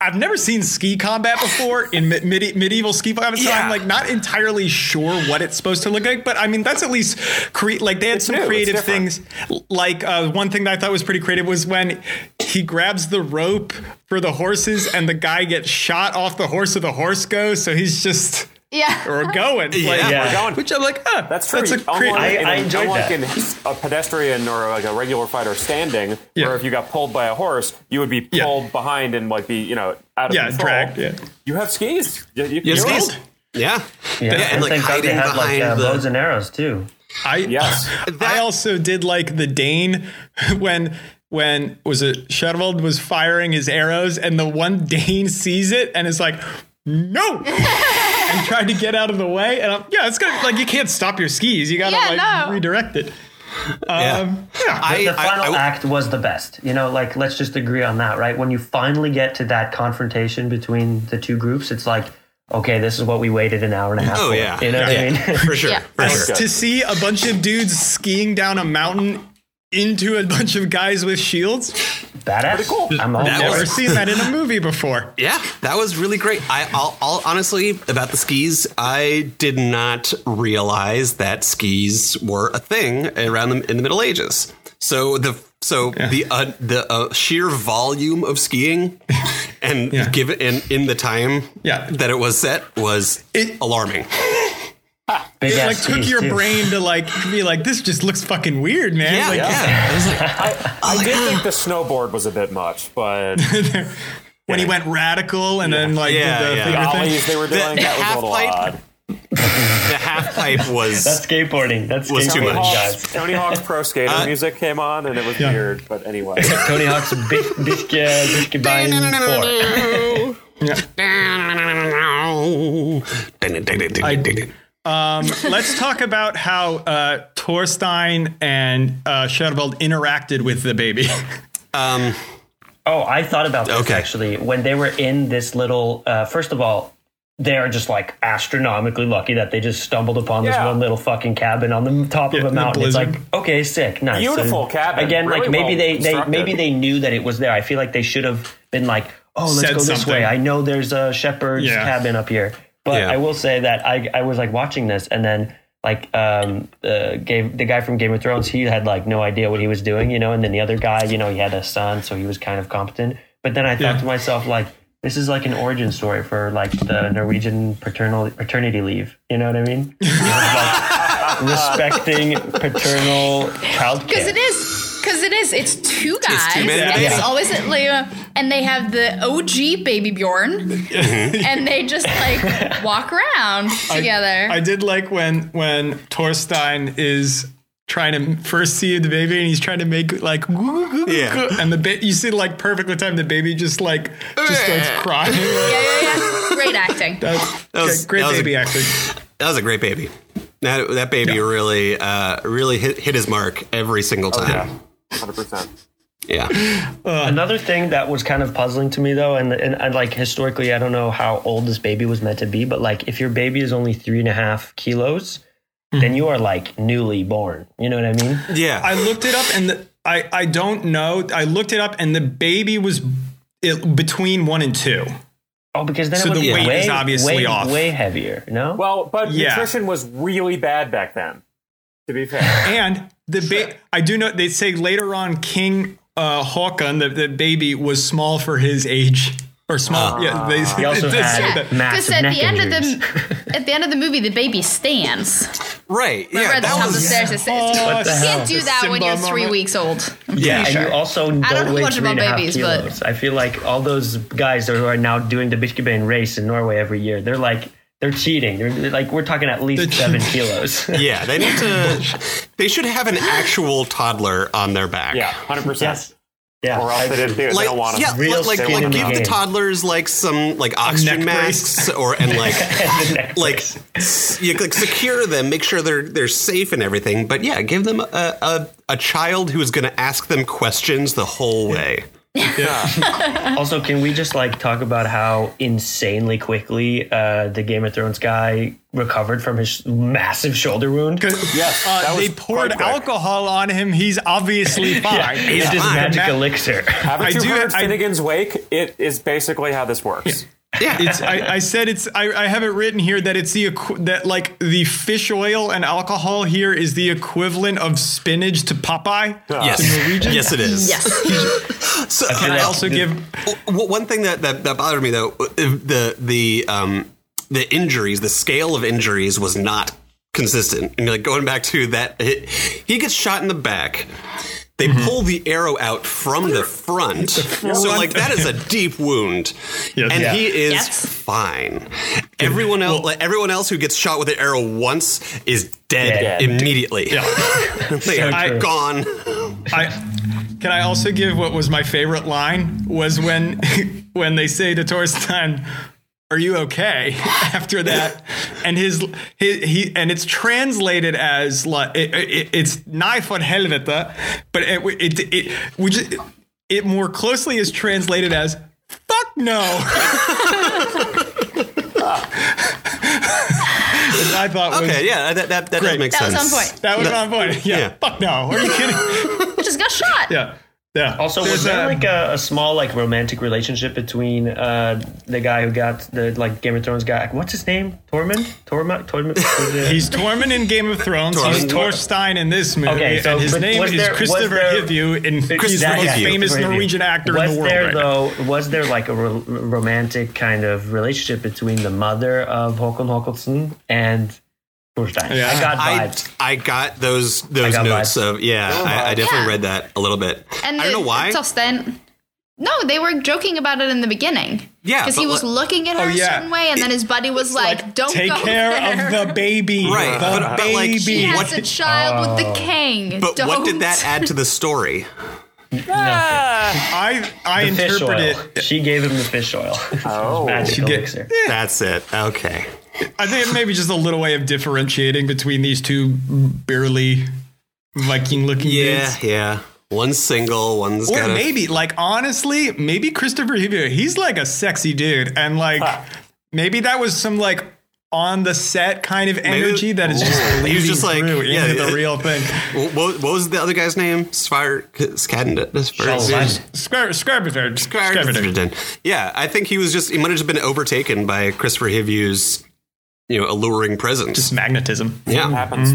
I've never seen ski combat before in me- medi- medieval ski combat, so
Yeah.
I'm like not entirely sure what it's supposed to look like. But I mean, that's at least cre- like they had some
new,
creative things. Like uh, one thing that I thought was pretty creative was when he grabs the rope for the horses and the guy gets shot off the horse or the horse goes. So he's just
Yeah.
or going.
Yeah.
Like,
Yeah.
We're going.
Which I'm like, ah,
That's true.
That's a
unlike,
great.
I-
in,
I enjoyed
unlike
that.
in a pedestrian or like a regular fighter standing,
Yeah.
where if you got pulled by a horse, you would be
Yeah.
pulled behind and like be you know out of
yeah,
control.
dragged. Yeah.
You have skis. You, you,
You have
you're
skis?
old.
Yeah,
yeah.
and like
thank God they
hiding
had like
behind
uh,
the.
bows and arrows too.
I
Yes.
I also did like the Dane when when was it Shadowald was firing his arrows and the one Dane sees it and is like no and tried to get out of the way and I'm, yeah it's gonna like you can't stop your skis you gotta
Yeah,
like
no.
redirect it
Yeah.
um, yeah.
I,
the final
I, I,
act was the best. You know, like let's just agree on that, right? When you finally get to that confrontation between the two groups, it's like, okay, this is what we waited an hour and a half
oh
for.
yeah,
You know what
yeah,
I mean?
for sure,
Yeah.
for sure.
to see a bunch of dudes skiing down a mountain into a bunch of guys with shields
Badass.
cool.
I'm all
That
for
never seen that in a movie before
Yeah, that was really great. I, I'll, I'll honestly about the skis. I did not realize that skis were a thing around the, in the Middle Ages. So the so the uh, the uh, sheer volume of skiing and
Yeah.
give it in in the time
Yeah.
that it was set was
It-
alarming.
Big
it like took your
too.
brain to like be like this just looks fucking weird man
Yeah,
like,
yeah. It was like,
I did think the snowboard was a bit much, but
when he went radical and then like
Yeah,
did the
yeah.
finger thing.
ollies they were doing
the
that was a little
half-pipe-
odd.
the half pipe was
That's skateboarding. That's
Was too
skateboarding,
much.
guys.
Tony Hawk's pro skater
Uh,
music came on and it was
Yeah.
weird, but anyway.
Tony Hawk's Big Bisca Biscabine 4.
Yeah. I, Um, let's talk about how uh, Torstein and uh, Skjervald interacted with the baby.
Um,
Oh, I thought about this
Okay.
actually when they were in this little. Uh, first of all, they are just like astronomically lucky that they just stumbled upon this one little fucking cabin on the top
Yeah,
of a mountain. It's like okay, sick, nice,
Beautiful
And
cabin.
Again,
Really
like maybe
well
they, they maybe they knew that it was there. I feel like they should have been like, oh, let's
Said
go this
something.
way. I know there's a shepherd's
Yeah.
cabin up here, but
Yeah.
I will say that I I was like watching this and then. Like um, uh, gave the guy from Game of Thrones, he had like no idea what he was doing, you know, and then the other guy, you know, he had a son, so he was kind of competent. But then I thought
Yeah.
to myself, like, this is like an origin story for like the Norwegian paternal paternity leave. You know what I mean? like, respecting paternal child
Because it is. Because it is. It's two guys.
two men and a
it's always at like, and they have the OG baby Bjorn, and they just like walk around together.
I did like when when Torstein is trying to first see the baby and he's trying to make like
Yeah.
and the ba- you see like perfectly timed the baby just like just starts crying.
yeah, yeah, yeah. Great acting.
That's
That was-
great
that was a-
baby acting.
that was a great baby. That that baby
Yeah.
really uh, really hit, hit his mark every single time.
Yeah, hundred percent.
yeah.
Uh, another thing that was kind of puzzling to me though, and, and and like historically, I don't know how old this baby was meant to be, but like if your baby is only three and a half kilos, hmm. then you are like newly born. You know what I mean?
Yeah.
I looked it up and the, I I don't know. I looked it up and the baby was it, between one and two.
Oh, because then
So
it would
the
be
weight
way,
is obviously
way,
off.
way heavier. No.
Well, but
Yeah.
nutrition was really bad back then. To be fair,
And the ba- I do know they say later on King uh, Håkon, the, the baby was small for his age or small. yeah, they,
he also
they say
had
that.
massive
Because at the end of the at the end of the movie, the baby stands.
right.
Remember
Yeah.
at the
That
top of the
was.
stairs. It says,
What
the
you
hell?
can't do that when
Simba
you're three
moment.
weeks old. I'm
Yeah,
pretty
and
sure.
you also don't,
don't know
weigh
much
three
about
and a half
babies, but-
I feel like all those guys who are now doing the Birkebein race in Norway every year, they're like they're cheating. They're they're like we're talking at least seven kilos.
Yeah. They need to. they should have an actual toddler on their back.
yeah, hundred percent.
Yeah.
Or else they didn't do it.
Like,
they don't want to.
yeah,
Real
like,
skin
like
in the
give the toddlers like some like oxygen masks or and like
The
like you like secure them, make sure they're they're safe and everything. But yeah, give them a a, a child who's going to ask them questions the whole way.
Also, can we just like talk about how insanely quickly uh, the Game of Thrones guy recovered from his massive shoulder wound?
Yes,
Uh,
that was
they poured alcohol on him. He's obviously fine.
It's just
fine.
magic
Ma-
elixir.
Haven't
I
you
do-
heard
I-
Finnegan's Wake? It is basically how this works.
Yeah,
It's, I, I said it's. I, I have it written here that it's the equ- that like the fish oil and alcohol here is the equivalent of spinach to Popeye.
yes,
to Norwegian.
yes, it is.
Yes.
So,
Can I
uh,
also give?
w- one thing that, that that bothered me though the the um the injuries, the scale of injuries was not consistent. And like going back to that, it, he gets shot in the back. They mm-hmm. pull the arrow out from the front. So like that is a deep wound.
Yes.
and
Yeah.
he is
Yes.
fine. Everyone else like, everyone else who gets shot with an arrow once is dead,
Dead.
immediately.
Yeah.
they are
I-
gone.
I can I also give what was my favorite line was when when they say to Torstein, "Are you okay?" After that, and his, his he and it's translated as like it, it, it's "Nej for helvete," but it it it, which it more closely is translated as "fuck no." I thought was
Okay, yeah, that that, that does
Great.
make
That was
sense.
on point.
that was on point. Yeah,
Yeah.
fuck no. Are you kidding?
Just got shot.
yeah, yeah.
Also,
There's
was there
a-
like a, a small like romantic relationship between uh, the guy who got the like Game of Thrones guy? What's his name? Tormund? Tormund? Tormund?
He's Tormund in Game of Thrones. He's
Tormund.
Torstein in this movie,
Okay, so
and his name is
there-
Kristofer
there-
Hivju, and he's the most famous
Hivju.
Norwegian actor
was
in the world.
there
right now.
though? Was there like a ro- romantic kind of relationship between the mother of Håkon Håkonsson and Torstein?
Yeah.
I got vibes.
I got those those
got
notes
vibes.
of yeah. Oh, I, I definitely
Yeah.
read that a little bit.
And
I don't
the-
know why.
Torstein. No, they were joking about it in the beginning.
Yeah,
because he was
like-
looking at oh, her
Oh,
a
yeah.
certain way, and then his buddy was like, "Don't
Take
go
care
there.
of the baby,
Right,
The
but- but, like,
baby.
She has
What-
a child with the oh. king.
But
Don't.
what did that add to the story?
Ah, I I
The fish
interpret it.
She gave him the fish oil.
Oh.
Magic
She get-
That's it. Okay.
I think maybe just a little way of differentiating between these two burly Viking-looking
Yeah,
dudes.
yeah. One's single, one's
Or
got a
maybe, like, honestly, maybe Kristofer Hivju, he's like a sexy dude. And, like, maybe that was some, like, on the set kind of energy that is just
Ooh. He was just like,
through
yeah,
into
yeah.
the real thing.
What, what was the other guy's name? Svir Skadden.
Shalvan.
Scarabard.
Yeah, I think he was just he might have just been overtaken by Kristofer Hivju's you know alluring presence.
Just magnetism.
yeah,
happens.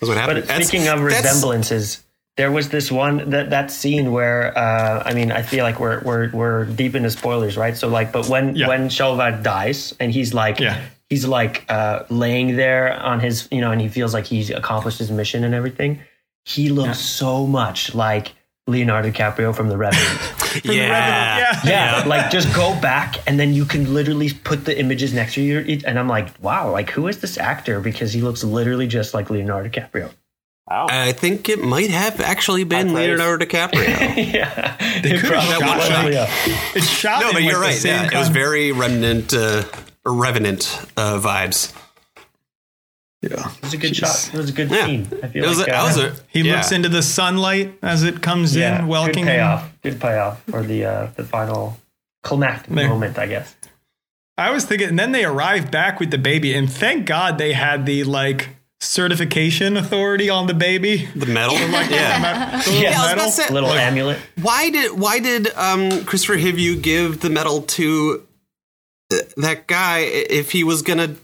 that's what happened.
But
That's-
speaking of resemblances, there was this one that that scene where uh, I mean I feel like we're we're we're deep into spoilers, right? So like, but when
Yeah.
when Skjervald dies and he's like
Yeah.
he's like uh, laying there on his you know and he feels like he's accomplished his mission and everything. He looks so much like Leonardo DiCaprio from The Revenant.
yeah,
Yeah.
yeah, like just go back and then you can literally put the images next to you. And I'm like, wow, like who is this actor? Because he looks literally just like Leonardo DiCaprio.
Wow.
I think it might have actually been Leonardo DiCaprio.
yeah,
They could have shot
one shot.
It's shot
no, but you're
the
right. Yeah, it was very remnant, uh, or revenant uh, vibes.
Yeah.
It was a good shot. It was a good
Yeah,
scene. I feel
it was.
like
a,
uh,
that was a.
He
yeah.
looks into the sunlight as it comes
yeah,
in,
good
welcoming him.
payoff. Good payoff for the uh, the final climactic
There.
moment, I guess.
I was thinking, and then they arrived back with the baby, and thank God they had the like certification authority on the baby.
the metal. yeah.
The little
Yeah, I
medal.
say-
Little
Like-
amulet.
Why did Why did um, Kristofer Hivju give the medal to uh, that guy if he was gonna?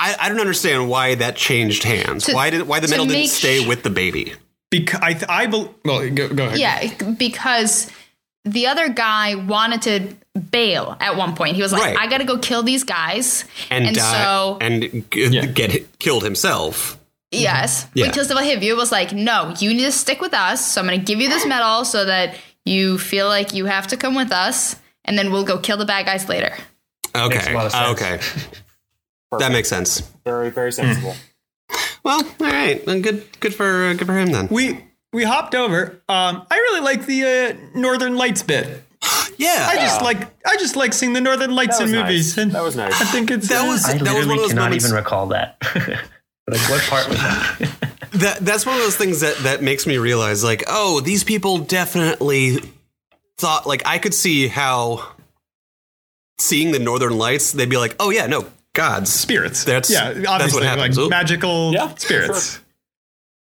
I, I don't understand why that changed hands.
To-
why did why the
to
medal didn't stay
sh-
with the baby?
Because I, th- I bel well, go, go ahead.
Yeah, because the other guy wanted to bail at one point. He was like,
Right.
I got to go kill these guys.
And, die
so,
and g- get hit, killed himself.
yes, mm-hmm.
Yeah.
because the Hivju was like, no, you need to stick with us. So I'm going to give you this medal so that you feel like you have to come with us. And then we'll go kill the bad guys later.
Okay,
Makes a lot of sense.
okay, that makes sense.
Very, very sensible.
Well, all right, then good, good for good for him then.
We we hopped over. Um, I really like the uh, Northern Lights bit.
Yeah,
I just like I just like seeing the Northern Lights in
was
movies.
nice.
And
That was nice.
I think it's
That
uh,
was-
I
that was one
literally
of those
cannot
moments-
even recall that. like what part was that?
that that's one of those things that that makes me realize like oh these people definitely thought like i could see how seeing the northern lights they'd be like oh yeah no gods
spirits.
That's-
yeah,
that's
obviously
what happens.
like
Oh.
magical
Yeah,
spirits.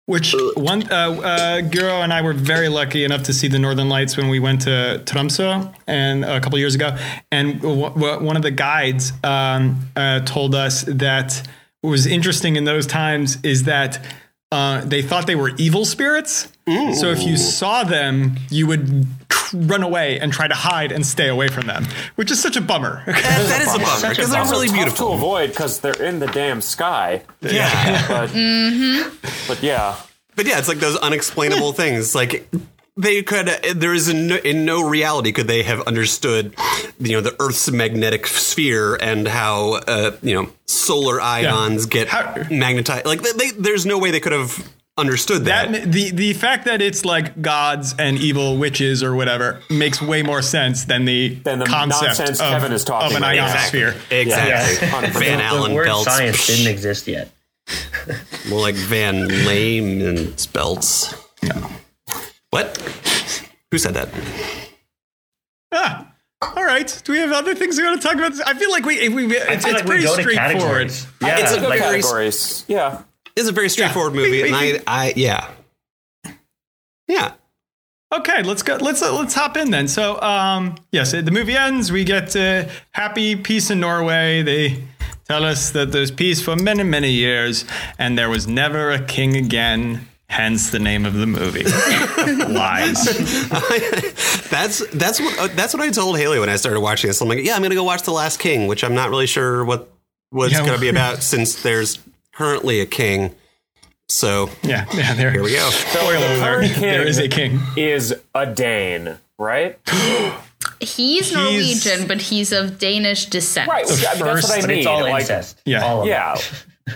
Which one? Uh, uh, Guro and I were very lucky enough to see the Northern Lights when we went to Tromsø and a couple years ago. And w- w- one of the guides um, uh, told us that what was interesting in those times is that uh, they thought they were evil spirits. So if you saw them, you would run away and try to hide and stay away from them, which is such a bummer.
that, that is a bummer
Such a
because they're
bummer.
really
Tough
beautiful
to avoid because they're in the damn sky.
yeah
But, but yeah,
but yeah it's like those unexplainable things like they could there is in no, in no reality could they have understood you know the earth's magnetic sphere and how uh, you know solar ions get
How-
magnetized like they, they, there's no way they could have understood that,
That the the fact that it's like gods and evil witches or whatever makes way more sense than the
Than the
concept
nonsense
of,
Kevin is talking
of an
right now.
ionosphere.
exactly
Yeah.
van
the
allen
word
belts
science didn't exist yet.
more like van lame and belts
No.
what who said that
Ah, all right. Do we have other things we want to talk about? I feel like we, we it's, it's
like
pretty
go
straightforward.
Yeah,
It's a
good
like-
categories. Yeah.
it's a very straightforward movie and i i yeah yeah
Okay, let's go. Let's uh, let's hop in then. So, um, yes, the movie ends. We get uh, happy peace in Norway. They tell us that there's peace for many many years, and there was never a king again. Hence the name of the movie. Lies.
that's that's what uh, that's what I told Haley when I started watching this. I'm like, yeah, I'm gonna go watch The Last King, which I'm not really sure what what it's
Yeah,
gonna be
well-
about since there's currently a king. So
Yeah, yeah. There,
here we go.
Spoiler
the
alert.
king
There is a king.
Is a Dane, right?
He's Norwegian, but he's of Danish descent.
Right. I mean, that's
first-
what I mean.
it's all
like,
incest.
Yeah.
All of it.
Yeah.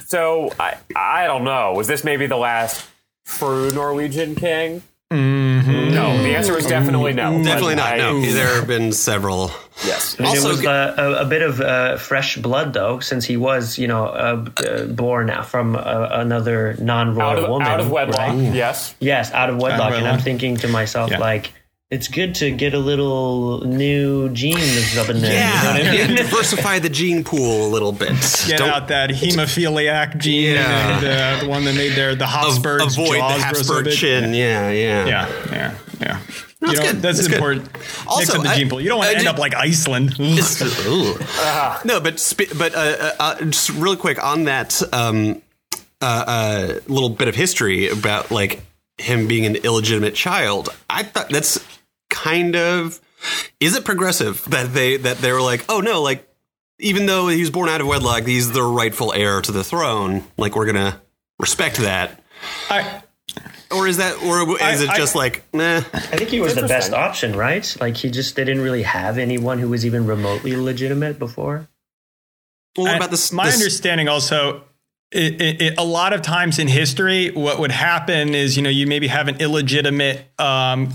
So I I don't know. Was this maybe the last true Norwegian king?
Mm-hmm.
no. The answer is definitely no.
Definitely not.
I-
no, there have been several.
Yes.
I
Also
it was uh, a, a bit of uh, fresh blood, though, since he was, you know, uh, uh, born from uh, another non-royal
Out of,
woman.
out of wedlock.
right?
Yes.
Yes, out of wedlock. and I'm thinking to myself,
Yeah.
like, it's good to get a little new genes up in there.
Yeah,
You know what I mean?
diversify the gene pool a little bit.
Get
Don't
out that hemophiliac gene
Yeah.
and uh, the one that made their the
av-
Habsburgs
avoid the
jaws grow so
Habsburg chin. Yeah, yeah.
Yeah, yeah, yeah.
That's
you know,
good.
That's,
That's
important. Mix
Also,
the
I-
gene pool. You don't want
I
to end up like Iceland.
It's- No, but sp- but uh, uh, uh, just really quick on that um, uh, uh, little bit of history about like him being an illegitimate child. I thought that's kind of is it progressive that they that they were like, oh no, like even though he was born out of wedlock, he's the rightful heir to the throne. Like we're gonna respect that.
I,
Or is that, or is
I-
it
I-
just like, nah?
I think he was the best option, right? Like, he just they didn't really have anyone who was even remotely legitimate before.
Well, what about this?
My
this-
understanding also. It, it, it, a lot of times in history, what would happen is, you know, you maybe have an illegitimate, um,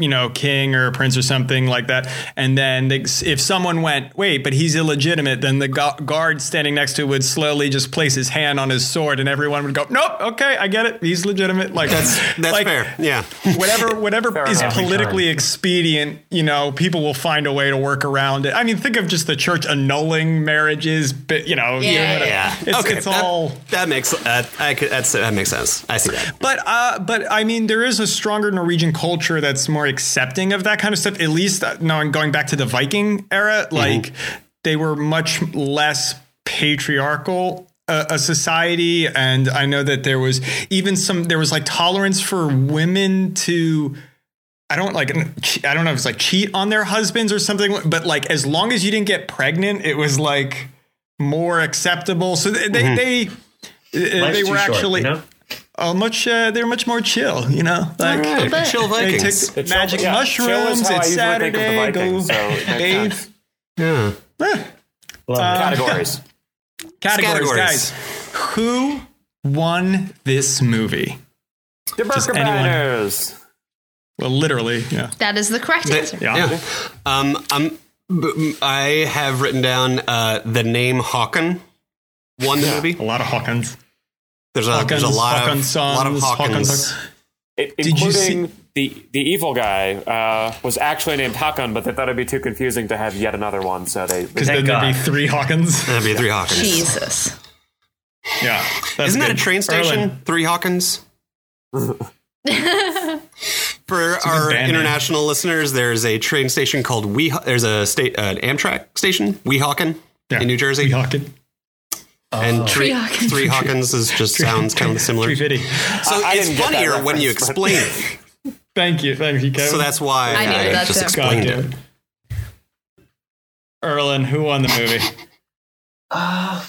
you know, king or a prince or something like that, and then they, if someone went, wait, but he's illegitimate, then the gu- guard standing next to it would slowly just place his hand on his sword, and everyone would go, nope, okay, I get it, he's legitimate. Like
That's that's
like,
fair. Yeah.
whatever whatever
Fair
is
enough.
politically expedient, you know, people will find a way to work around it. I mean, think of just the church annulling marriages, but you know,
Yeah.
whatever.
Yeah.
it's,
okay.
it's
that,
all.
that makes uh, I could, that's, that makes sense. I see that.
But uh, but I mean, there is a stronger Norwegian culture that's more accepting of that kind of stuff. At least, uh, no, going back to the Viking era, like they were much less patriarchal. uh, A society, and I know that there was even some. There was like tolerance for women to I don't like I don't know if it's like cheat on their husbands or something, but like as long as you didn't get pregnant, it was like more acceptable. So they they they, uh, they
too
were
short,
actually
you know?
Uh, much uh, they're much more chill, you know. Like
Right.
bit.
Chill
they
Vikings.
took
The
magic
chill
mushrooms.
how I
It's
usually think of the
Saturday. Go
Vikings, so it
bathe.
sense.
Yeah.
Eh,
Love
Uh,
Categories.
categories,
Categories.
guys. Who won this movie?
The
does
Burger
anyone-
Banners.
Well, literally, yeah.
That is the correct
That-
answer.
Yeah.
yeah. Um, I'm, b- I have written down uh, the name Håkon won the movie.
A lot of Hawkins.
There's a there's a lot
Hawkins
of lot of Hawkins.
Hawkins-
It,
Did you
including the the evil guy uh, was actually named Hakan, but they thought it'd be too confusing to have yet another one, so they.
Because
Thank
then there'd be three Hawkins.
That'd be three Hawkins.
Jesus.
Yeah. that's
Isn't that a train station?
Erland,
Three Hawkins. For our
band name.
international listeners, there's a train station called We. There's a state uh, Amtrak station, Weehawken,
yeah,
in New Jersey,
Three Hawkins.
and Tree,
Three Hawkins.
Is just sounds kind of similar.
350.
So
I- I
it's
didn't get that
funnier when you
reference,
explain it.
Thank you. Thank you, Kevin.
So that's why
I
I,
that
just
too.
explained
God
it.
damn it. Erland, who won the movie?
Uh,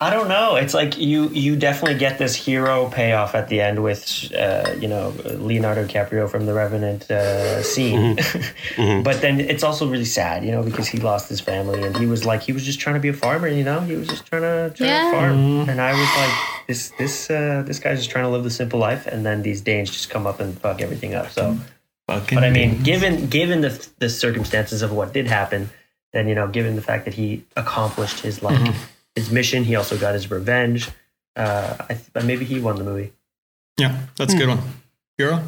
I don't know. It's like you you definitely get this hero payoff at the end with uh, you know Leonardo DiCaprio from the Revenant uh, scene, but then it's also really sad, you know, because he lost his family and he was like he was just trying to be a farmer, you know, he was just trying to trying
Yeah.
to farm, and I was like this this uh, this guy's just trying to live the simple life, and then these Danes just come up and fuck everything up. So.
Fucking
But I mean, given given the the circumstances of what did happen, then you know, given the fact that he accomplished his like his mission, he also got his revenge. Uh, I th- maybe he won the movie.
yeah, that's a good one. Guro?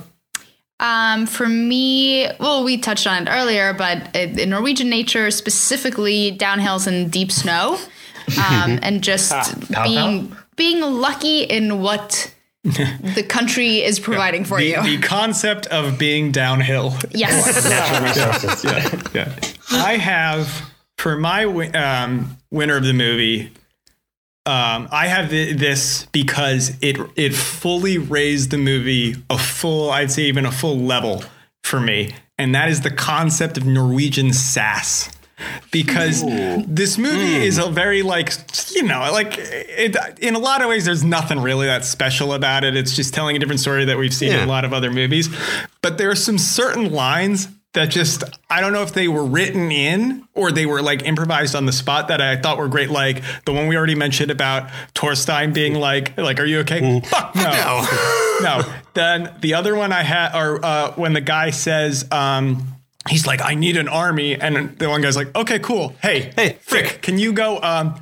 Um, for me, well, we touched on it earlier, but uh, in Norwegian nature, specifically downhills and deep snow, um, and just
Pow,
being being lucky in what the country is providing for
The,
you.
the concept of being downhill.
yes.
Natural resources.
yeah. I have for my um, winner of the movie. Um, I have thi- this because it it fully raised the movie a full, I'd say even a full level for me, and that is the concept of Norwegian sass. Because this movie is a very like you know like it, in a lot of ways there's nothing really that special about it. It's just telling a different story that we've seen in a lot of other movies. But there are some certain lines that just I don't know if they were written in or they were like improvised on the spot that I thought were great. Like the one we already mentioned about Torstein being like, like, are you okay? Fuck no,
No.
no. Then the other one I had, or uh, when the guy says, um, he's like, I need an army, and the one guy's like, okay, cool. Hey,
Hey,
Frick,
Frick.
can you go? Um,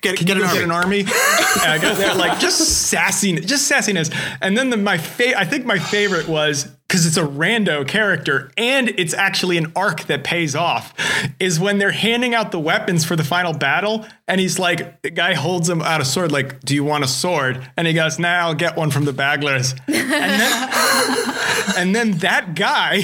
Get,
can
get
you
an
go
army.
get an army? and I go there like just sassiness, just sassiness. And then the, my fa- I think my favorite was because it's a rando character and it's actually an arc that pays off. Is when they're handing out the weapons for the final battle, and he's like, the guy holds him out a sword, like, "Do you want a sword?" And he goes, "Nah, I'll get one from the Baglers." And then, and then that guy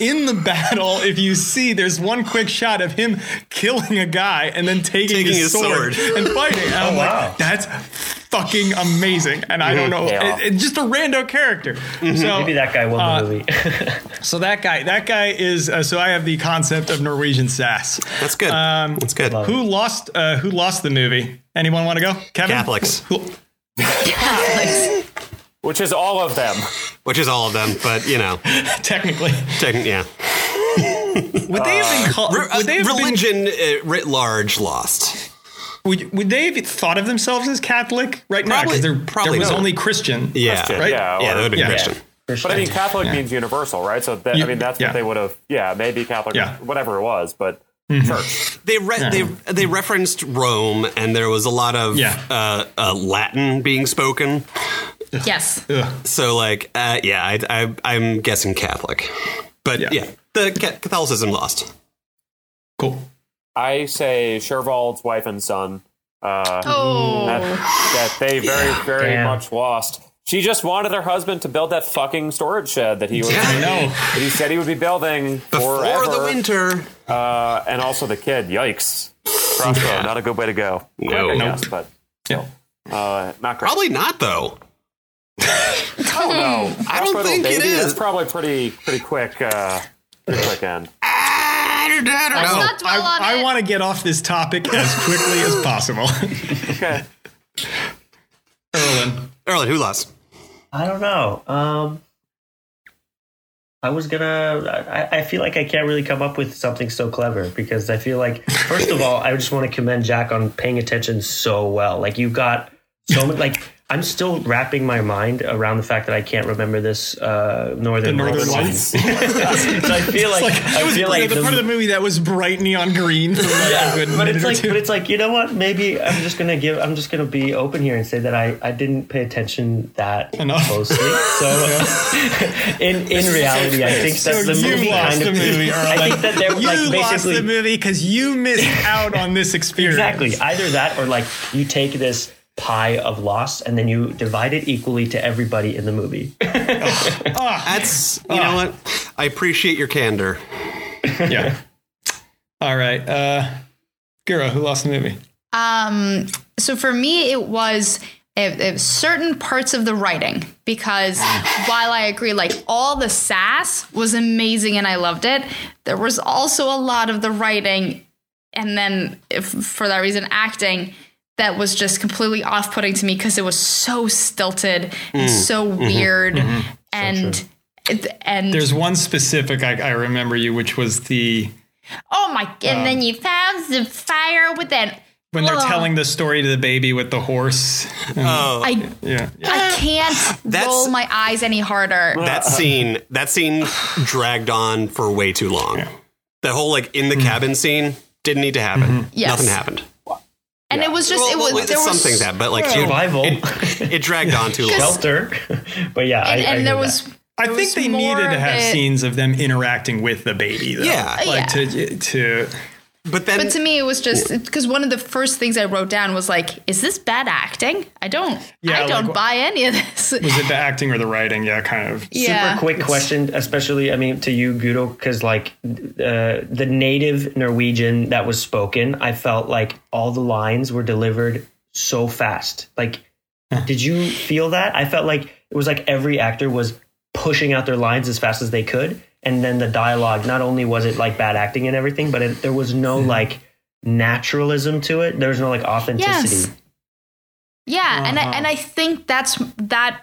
in the battle, if you see, there's one quick shot of him killing a guy and then taking,
Taking
his,
his
sword,
sword.
and fighting. And I'm oh,
wow.
like, that's fucking amazing. And I don't know,
Yeah.
it- it's just a rando character. So,
Maybe that guy won
Uh,
the movie.
so that guy, that guy is. Uh, so I have the concept of Norwegian sass.
That's good. That's good.
Who lost? Uh, who lost the movie? Anyone want to go? Kevin.
Catholics.
Who-
Which is all of them.
Which is all of them, but you know,
technically,
techn- yeah.
would they have been called?
Re-
Would they have been
religion uh, writ large lost.
Would, would they have thought of themselves as Catholic right now?
Probably-
Because there,
probably
there was
not.
only Christian.
Yeah,
Christian,
right?
Yeah,
yeah,
or-
that would be
Yeah.
Christian.
But I mean, Catholic means universal, right? So that,
Yeah,
I mean, that's
yeah.
what they would have. Yeah, maybe Catholic,
Yeah.
whatever it was, but
Mm-hmm.
church.
They re- they they referenced Rome, and there was a lot of
Yeah.
uh, uh, Latin being spoken.
Yes.
Ugh.
So like, uh, yeah, I, I I'm guessing Catholic, but
Yeah.
yeah, the Ca- Catholicism lost.
Cool.
I say Skjervald's wife and son. Uh,
Oh.
that, that they very, very
Damn.
much lost. She just wanted her husband to build that fucking storage shed that he was.
I
know.
that he said he would be building
Before
forever.
the winter,
Uh, and also the kid. Yikes! Crossbow, not a good way to go.
No.
I
Nope.
guess, but
Yeah.
uh, not great.
probably not though.
Oh no!
I don't think it
baby,
is.
That's probably pretty, pretty quick. Uh, pretty quick end.
I don't, I don't
Let's
know.
not dwell on
I, I
it.
want to get off this topic as quickly as possible.
Okay.
Erland.
Erland, who lost?
I don't know. Um, I was gonna. I, I feel like I can't really come up with something so clever because I feel like, first of all, I just want to commend Jack on paying attention so well. Like you got so much. Like I'm still wrapping my mind around the fact that I can't remember this uh, Northern,
The Northern
Lights. So I feel like, I
it was
feel
like
like
the, part of the movie that was bright neon green for like
yeah,
a good
but it's like, but it's like, you know what? Maybe I'm just gonna give. I'm just gonna be open here and say that I, I didn't pay attention that
Enough.
closely. So in in reality, I think that
so
the
you
movie
lost
kind
the
of.
movie.
I think that there
you
like
lost
basically
the movie because you missed out on this experience.
exactly either that or like you take this pie of loss and then you divide it equally to everybody in the movie.
That's you know what? I appreciate your candor.
Yeah. All right. Uh, Guro, who lost the movie?
Um, so for me, it was it, it certain parts of the writing because while I agree, like all the sass was amazing and I loved it, there was also a lot of the writing, and then if, for that reason, acting that was just completely off-putting to me because it was so stilted and mm. so mm-hmm. weird mm-hmm. and. it- and
There's one specific I, I remember you, which was the
oh my! And then um, you found the fire within.
when they're
Ugh.
telling the story to the baby with the horse.
Oh,
I
Yeah.
I can't
That's-
roll my eyes any harder.
that scene that scene dragged on for way too long. The whole like in the mm. cabin scene didn't need to happen. Mm-hmm.
Yes.
Nothing happened.
And it was just
Well,
it was
well,
there was
some things that, but like it,
Survival,
it dragged on too long.
shelter, but yeah, I,
and,
I
there was
that.
I
there
think they needed to have
it-
scenes of them interacting with the baby, though.
Yeah.
Like
Yeah.
to to
But then
But to me, it was just because one of the first things I wrote down was like, "Is this bad acting? I don't,
Yeah,
I don't
like-
buy any of this."
was it the acting or the writing? Yeah, kind of.
yeah,
Super quick question, especially I mean to you, Guro, because like uh, the native Norwegian that was spoken, I felt like all the lines were delivered so fast. Like, did you feel that? I felt like it was like every actor was pushing out their lines as fast as they could, and then the dialogue. Not only was it like bad acting and everything, but it, there was no like naturalism to it. There was no like authenticity.
Yes. yeah, and I,
Uh-huh.
and I think that's that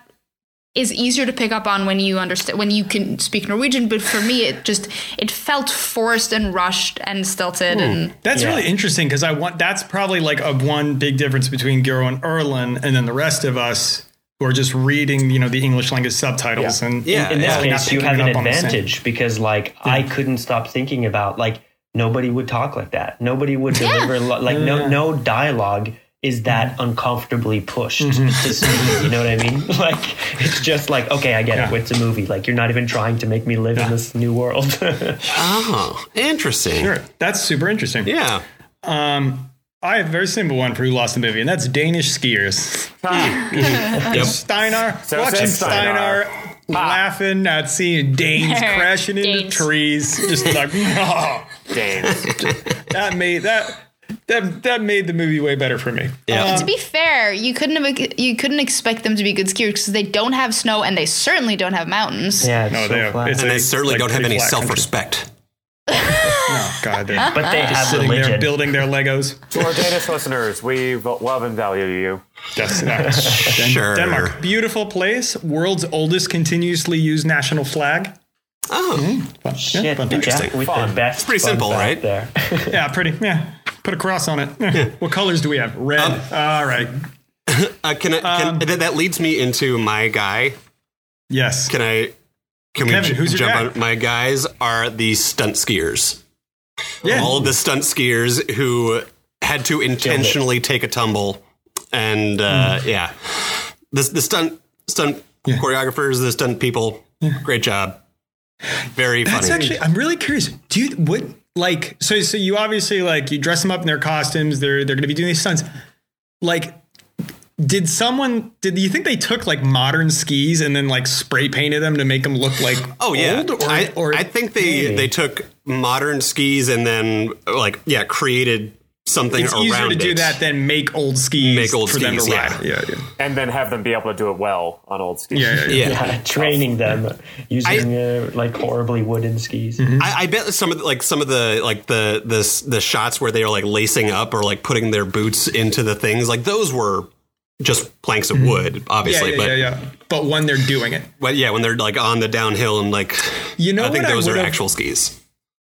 is easier to pick up on when you understand when you can speak Norwegian. But for me, it just it felt forced and rushed and stilted and
That's
Yeah.
really interesting because I want that's probably like a one big difference between Guro and Erland and then the rest of us who are just reading, you know, the English language subtitles
Yeah.
and
Yeah,
in this
yeah.
probably
case, you
picking
have an
up on the same-
advantage because, like, I couldn't stop thinking about like nobody would talk like that. Nobody would deliver lo- like no no dialogue is that mm-hmm. uncomfortably pushed mm-hmm. to speak. You know what I mean? Like, it's just like okay, I get
Yeah.
it. It's a movie. Like, you're not even trying to make me live in this new world.
Oh, interesting.
Sure. That's super interesting.
Yeah.
Um, I have a very simple one for who lost the movie, and that's Danish skiers.
Yep.
Steinar,
So
watching
Steinar.
Steinar, laughing at seeing Danes crashing into
Danes.
trees, just like oh,
Danes.
that made that that that made the movie way better for me.
Yeah.
to be fair, you couldn't have you couldn't expect them to be good skiers because they don't have snow and they certainly don't have mountains.
yeah, it's
No,
so
they
flat.
it's
and they certainly
like,
don't have any
flat country.
Self-respect.
Oh God, they're
but they have
sitting there building their Legos.
to our Danish listeners, we love and value you.
That's that.
Sure.
Denmark, beautiful place, world's oldest continuously used national flag.
Oh,
Fun.
Shit,
Yeah, fun.
Jack with
Fun.
the best.
pretty
fun
simple, right?
There.
yeah, pretty. Yeah, put a cross on it. Yeah. What colors do we have? Red.
Um,
All right.
uh, can I? Can,
Um,
that, that leads me into my guy.
Yes.
Can I? Can we j-
who's
jump
guy?
on? My guys are the stunt skiers.
Yeah.
All of the stunt skiers who had to intentionally take a tumble, and uh,
Mm.
yeah, the the stunt stunt choreographers, the stunt people, great job. Very
That's
funny.
actually. I'm really curious. Do you what like? So so you obviously like you dress them up in their costumes. They're they're going to be doing these stunts. Like, did someone? Did you think they took like modern skis and then like spray painted them to make them look like
Oh yeah,
old? Or,
I,
or
I think they
Maybe.
they took modern skis and then like yeah created something around it.
it's
around
easier to do that than make old skis.
Make old
for them to
skis,
ride.
yeah.
Yeah, yeah,
And then have them be able to do it well on old skis.
yeah, yeah. yeah.
Yeah,
Yeah, training them using uh, like horribly wooden skis.
Mm-hmm.
I, I bet some of the, like some of the like the the the shots where they are like lacing up or like putting their boots into the things like those were just planks of wood,
Mm-hmm. Yeah,
obviously.
yeah,
but
yeah, yeah. But when they're doing it,
but yeah, when they're like on the downhill and like
You know
I think
what I
those are actual skis.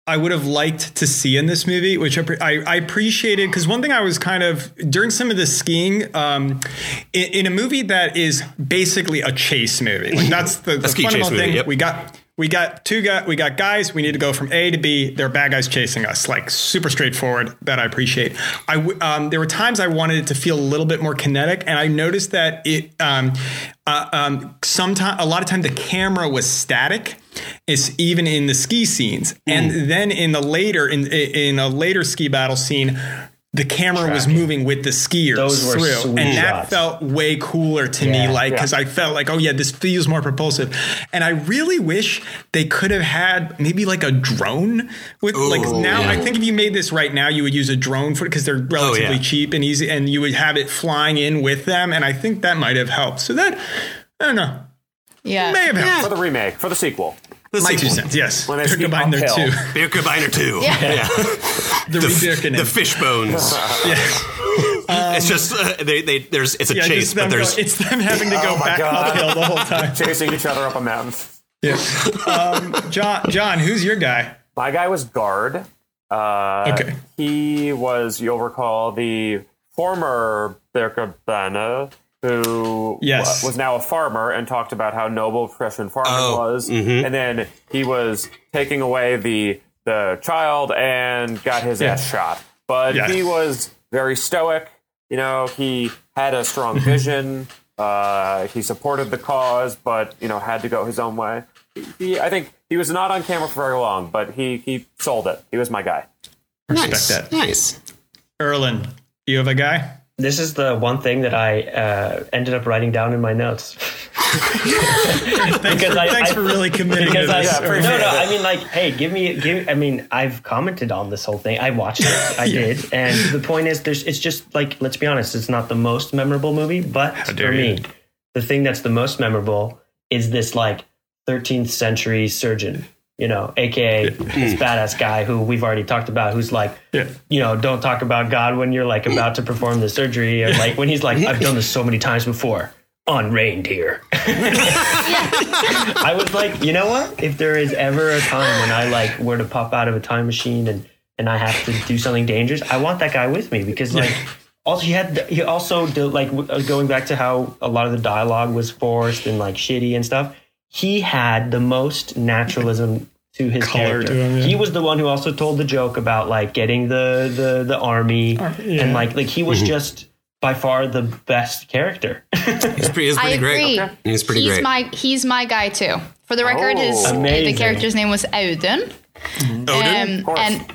I would have liked to see in this movie, which I, I, I appreciated because one thing I was kind of during some of the skiing um, in, in a movie that is basically a chase movie. Like that's the, the fundamental
movie, yep.
We got we got two guys. We got guys. We need to go from A to B. There are bad guys chasing us. Like super straightforward. That I appreciate. I um, there were times I wanted it to feel a little bit more kinetic, and I noticed that it um, uh, um, sometimes a lot of time the camera was static. It's even in the ski scenes, and then in the later in in a later ski battle scene. The camera was moving with the skiers
Those were
through,
sweet
and that
shots.
felt way cooler to me.
Yeah.
Like
Yeah.
because I felt like, oh yeah, this feels more propulsive. And I really wish they could have had maybe like a drone with like now.
yeah.
I think if you made this right now, you would use a drone for because they're oh, relatively
Oh, yeah.
cheap and easy, and you would have it flying in with them. And I think that might have helped. So that I don't know,
Yeah.
may have helped.
For the remake, for the sequel.
The
My two
sequel.
cents, yes.
When they
They're
ski
combined there
uphill.
too.
Beer Combiner 2.
Yeah.
The,
The,
Rebirkening.
the fish bones. it's just uh, they, they there's it's a
yeah,
chase,
them
but there's
go, it's them having to go
Oh
back
God.
uphill the whole time.
Chasing each other up a mountain.
Yeah. Um, John, John, who's your guy?
My guy was guard. Uh,
Okay.
He was, you'll recall, the former Birkebeiner who
Yes.
was now a farmer and talked about how noble Christian farming
Oh,
was. And then he was taking away the the child and got his
Yeah.
ass shot. But
Yeah.
he was very stoic. You know, he had a strong vision. Uh, he supported the cause, but you know, had to go his own way. He, I think he was not on camera for very long, but he he sold it. He was my guy.
Respect
nice.
that.
Nice.
Erland, you have a guy?
This is the one thing that I uh, ended up writing down in my notes.
Thanks, for,
I-
thanks
I-
for really committing to
I,
this.
Yeah, for
no, no. I mean, like, hey, give me, give. I mean, I've commented on this whole thing. I watched it. I did, and the point is, there's. It's just like, let's be honest. It's not the most memorable movie, but for
you.
me, the thing that's the most memorable is this like 13th century surgeon. You know, aka this badass guy who we've already talked about, who's like,
Yeah.
you know, don't talk about God when you're like about to perform the surgery, or like when he's like, I've done this so many times before. on reindeer. I was like, you know what? If there is ever a time when I like were to pop out of a time machine and and I have to do something dangerous, I want that guy with me because like. Also, he had he also did, like uh, going back to how a lot of the dialogue was forced and like shitty and stuff. He had the most naturalism to his
Color
character.
to him, yeah.
He was the one who also told the joke about like getting the the the army
yeah.
and like like he was just by far the best character.
He's pretty, he's
I
pretty
agree.
great. He's pretty
he's
great.
my he's my guy too. For the record, his
Oh.
the character's name was Odin.
Odin?
Um,
course.
and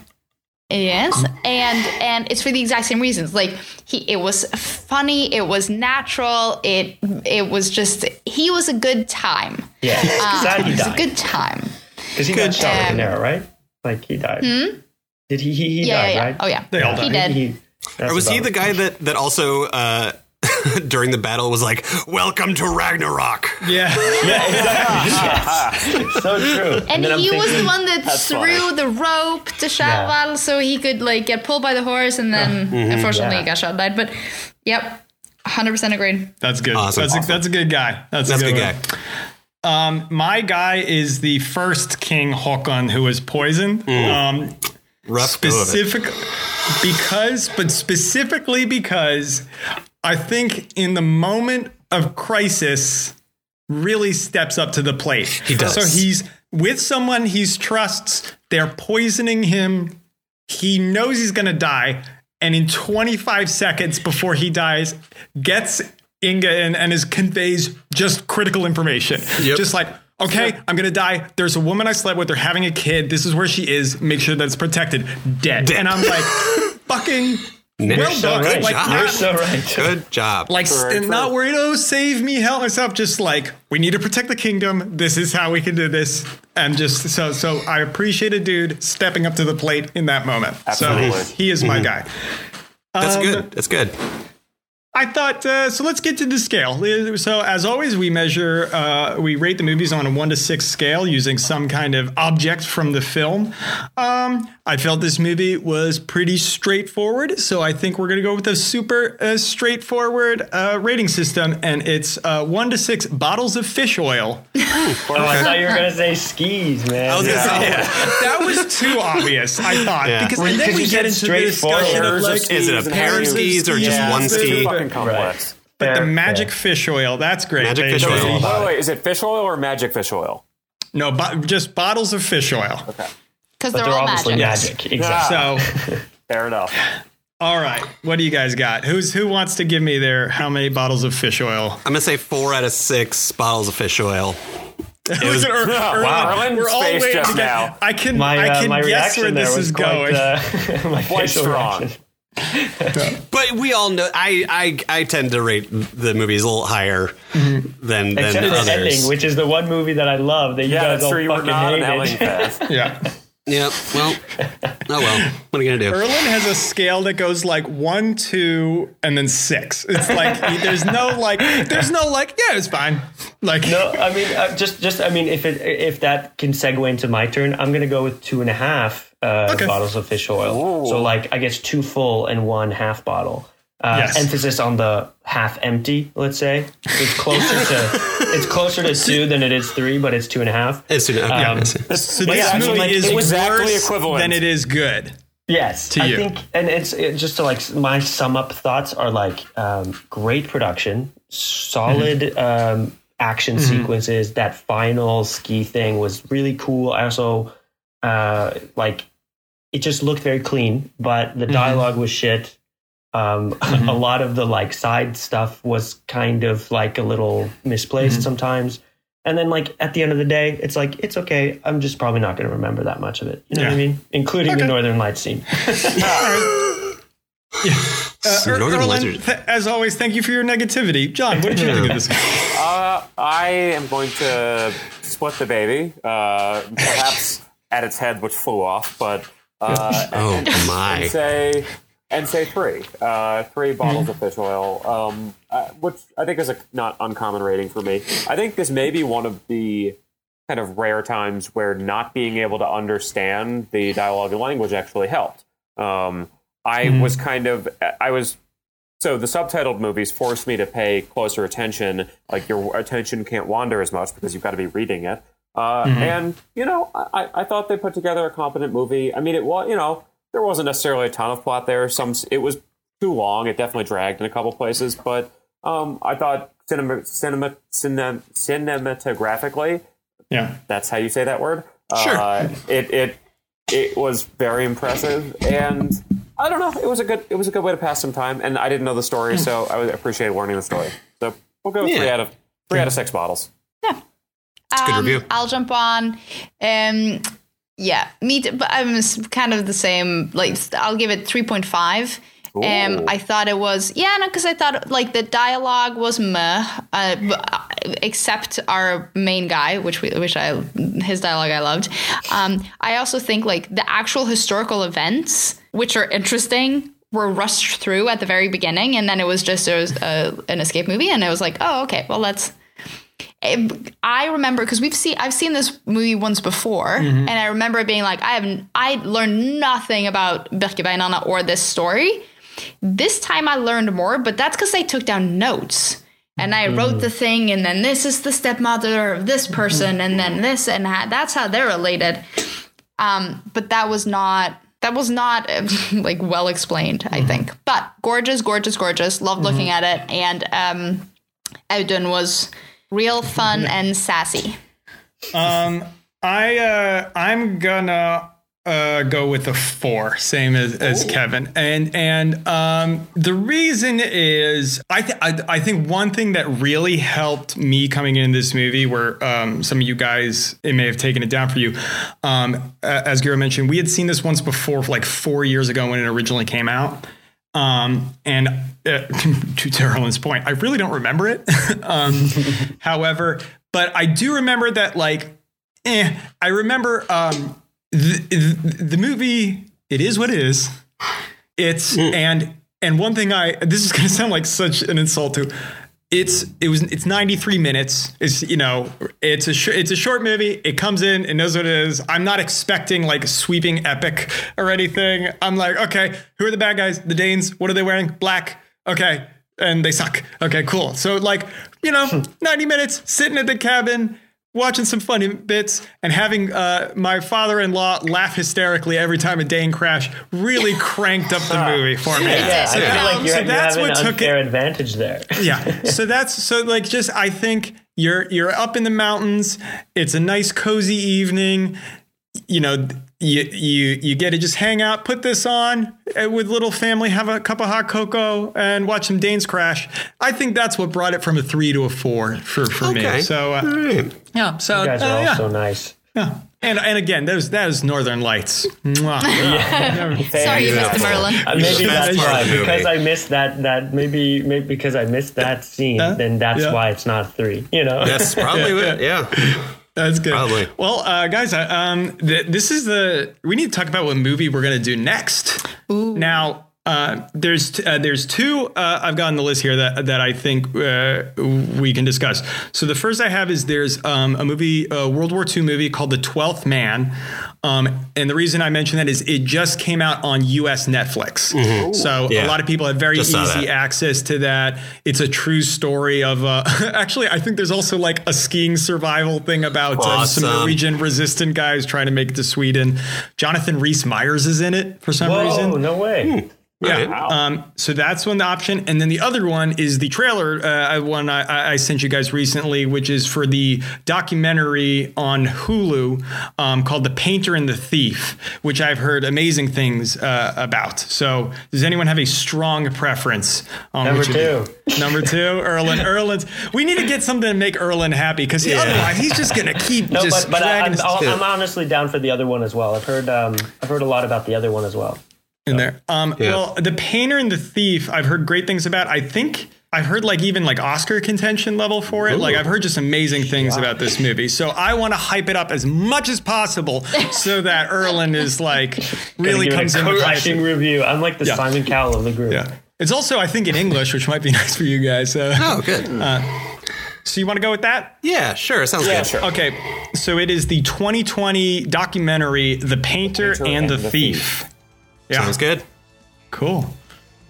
yes, and and it's for the exact same reasons. Like he, it was funny, it was natural, it it was just he was a good time.
yeah, sad
It was a good time.
Because he got shot with an arrow, right? Like he died. Did he? He, he
Yeah,
died,
yeah, yeah.
right?
Oh yeah,
They all
he did.
He, that's
Or was he the guy that that also uh, during the battle was like, "Welcome to Ragnarok"?
Yeah.
yeah yes. so true.
And,
then I'm
he was the one that threw
funny.
the rope to Skjervald so he could like get pulled by the horse, and then unfortunately
Yeah.
he got shot and died. But yep, hundred percent agreed.
That's good.
Awesome.
That's, a, that's a good guy. That's,
That's
a
a
good,
good
one.
guy.
Um, my guy is the first King Håkon who was poisoned. Um,
Rough go of it.
specific because, but specifically because I think in the moment of crisis, really steps up to the plate.
He does.
So he's with someone he trusts. They're poisoning him. He knows he's going to die. And in 25 seconds before he dies, gets Inga in and is conveys just critical information.
Yep.
Just like, okay, I'm going to die. There's a woman I slept with. They're having a kid. This is where she is. Make sure that it's protected. Dead.
Dead.
And I'm like, fucking well
so
done.
right.
Like,
job.
not-
You're so right.
Good job.
like
Correct,
and not
correct.
worried oh save me help myself just like we need to protect the kingdom this is how we can do this and just so so i appreciate a dude stepping up to the plate in that moment
Absolutely.
so he is my guy
That's
um,
good. That's good.
I thought uh, so. Let's get to the scale. So, as always, we measure, uh, we rate the movies on a one to six scale using some kind of object from the film. Um, I felt this movie was pretty straightforward, so I think we're going to go with a super uh, straightforward uh, rating system, and it's uh, one to six bottles of fish oil.
Oh, I thought you were gonna say skis, man.
I was gonna say, yeah.
that was too obvious. I thought
Yeah.
because
Well,
and then we get into the discussion of like
Is it a pair of skis or just
Yeah.
one ski?
Fucking complex.
But the magic
fair.
fish oil, that's great.
Magic
baby.
fish oil.
By the way, is it fish oil or magic fish oil?
No, bo- just bottles of fish oil.
Okay.
Because
they're,
they're
all
obviously
magic.
magic. Exactly.
So,
Fair enough.
all right, what do you guys got? Who's who wants to give me their how many bottles of fish oil?
I'm gonna say four out of six bottles of fish oil.
Look at her, her-
Wow.
we're all waiting
just
to get-
now.
I can
My,
I
uh,
can guess where this
was
is
quite,
going.
uh, my
Quite
facial
strong.
reaction.
But we all know I I, I tend to rate the movies a little higher than than
Except the
others.
ending, which is the one movie that I love that you
Yeah,
guys
that's
all.
You were
fucking
not an
hated.
Ellen
yeah,
yeah. Well. Oh well. What are you gonna do?
Erland has a scale that goes like one, two, and then six. It's like there's no like there's no like yeah, it's fine. Like
No, I mean, uh, just, just, I mean, if it, if that can segue into my turn, I'm gonna go with two and a half uh,
Okay.
bottles of fish oil. So, like, I guess two full and one half bottle. Uh,
Yes.
Emphasis on the half empty. Let's say it's closer to it's closer to two than it is three, but it's two and a half.
It's, okay,
Um,
I see.
so
Yeah,
this
I mean,
movie
like,
is
exactly equivalent.
than it is good.
Yes,
To
I
you.
think, and it's it, just to like my sum up thoughts are like um, great production, solid
Mm-hmm.
um, action sequences. That final ski thing was really cool. I also uh, like it just looked very clean, but
Mm-hmm.
the dialogue was shit. Um, a lot of the like side stuff was kind of like a little misplaced
Mm-hmm.
sometimes. And then, like at the end of the day, it's like it's okay. I'm just probably not going to remember that much of it. You know what I mean? Including the Northern Lights scene.
Uh, Er-
Northern Erland,
th- as always, thank you for your negativity. John, what did you think of this?
Uh, I am going to split the baby, uh, perhaps at its head, which flew off, but uh,
Oh
and
my.
say and say three, uh, three bottles of fish oil, um, uh, which I think is a not uncommon rating for me. I think this may be one of the kind of rare times where not being able to understand the dialogue and language actually helped. Um, I was kind of I was so the subtitled movies forced me to pay closer attention. Like your attention can't wander as much because you've got to be reading it. Uh, And you know, I, I thought they put together a competent movie. I mean, it was you know there wasn't necessarily a ton of plot there. Some it was too long. It definitely dragged in a couple places, but um, I thought cinema, cinema, cinema cinematographically
Yeah.
that's how you say that word.
Sure.
Uh, it it it was very impressive, and I don't know. It was a good it was a good way to pass some time, and I didn't know the story, so I appreciated learning the story. So we'll go with three out of three out of six bottles.
A good
Um,
review.
I'll jump on. Um, yeah, me. Too, but I'm kind of the same. Like, I'll give it three point five. Um, I thought it was yeah, no, because I thought like the dialogue was meh, uh, uh, except our main guy, which we, which I his dialogue I loved. Um, I also think like the actual historical events, which are interesting, were rushed through at the very beginning, and then it was just it was uh, an escape movie, and it was like, oh, okay, well, let's. I remember because we've seen I've seen this movie once before, mm-hmm. and I remember it being like I have I learned nothing about Birkebeinerne or this story. This time I learned more, but that's because I took down notes and I wrote mm. the thing, and then this is the stepmother of this mm-hmm. person, and then this, and that, that's how they're related. Um, but that was not that was not like well explained, I mm-hmm. think. But gorgeous, gorgeous, gorgeous. Loved looking at it, and um, was real fun and sassy.
Um, I uh, I'm gonna uh, go with a four, same as, as Kevin, and and um, the reason is I, th- I I think one thing that really helped me coming in this movie, where um, some of you guys it may have taken it down for you, um, as Guro mentioned, we had seen this once before, like four years ago when it originally came out. Um, and uh, to Terrell's point, I really don't remember it. um, however, but I do remember that, like, eh, I remember um, the, the, the movie. It is what it is. It's and and one thing I this is going to sound like such an insult to. It's it was it's 93 minutes. It's you know it's a sh- it's a short movie. It comes in, it knows what it is. I'm not expecting like a sweeping epic or anything. I'm like, okay, who are the bad guys? The Danes. What are they wearing? Black. Okay, and they suck. Okay, cool. So like you know, hmm. 90 minutes sitting at the cabin watching some funny bits and having uh, my father-in-law laugh hysterically every time a Dane crash really cranked up the movie for me.
Yeah,
So
I feel
that-
like
so that's what took it.
advantage there.
Yeah. So that's so like just I think you're you're up in the mountains. It's a nice cozy evening. You know, you you you get to just hang out, put this on uh, with little family, have a cup of hot cocoa, and watch some Danes crash. I think that's what brought it from a three to a four for for
Okay.
me. So uh,
All right.
yeah. So
You guys
uh,
are all
yeah.
so nice.
Yeah. And and again, those that is Northern Lights. Mwah.
Sorry, you missed the Merlin.
Uh, maybe that's why
of the movie.
because I missed that. That maybe maybe because I missed that scene,
Uh,
then that's
yeah.
why it's not three. You know.
That's probably it. Yeah.
That's good.
Probably.
Well, uh, guys, uh, um, th- this is the we need to talk about what movie we're gonna do next. Now, uh, there's t- uh, there's two uh, I've got on the list here that that I think uh, we can discuss. So the first I have is there's um, a movie, a World War II movie called The Twelfth Man, um, and the reason I mention that is it just came out on U.S. Netflix. So
Yeah.
a lot of people have very
Just
easy access to that. It's a true story of. Uh, actually, I think there's also like a skiing survival thing about uh, some Norwegian resistant guys trying to make it to Sweden. Jonathan Rhys Meyers is in it for some
Whoa!
reason.
No way.
Yeah.
Wow.
Um, so that's one option, and then the other one is the trailer. Uh, one I, I sent you guys recently, which is for the documentary on Hulu um, called "The Painter and the Thief," which I've heard amazing things uh, about. So, does anyone have a strong preference on
Number
which
two.
the- Number two, Erland. Erland's. We need to get something to make Erlen happy because otherwise he's just gonna keep
No,
just
but, but I,
dragging
I'm,
us
I'm honestly down for the other one as well. I've heard um, I've heard a lot about the other one as well.
In there. Um,
Yeah.
Well, the painter and the thief, I've heard great things about. I think I've heard like even like Oscar contention level for it. Like I've heard just amazing things about this movie. So I want to hype it up as much as possible so that Erland is like really comes
it
in
a crushing
hype.
review. I'm like the
Yeah.
Simon Cowell of the group.
Yeah. It's also, I think, in English, which might be nice for you guys. Uh,
Oh, good.
so you want to go with that?
yeah, sure. Sounds
Yeah,
good.
sure.
Okay. So it is the 2020 documentary, The Painter,
Painter
and,
and
the,
the
Thief. Yeah.
Sounds good.
Cool.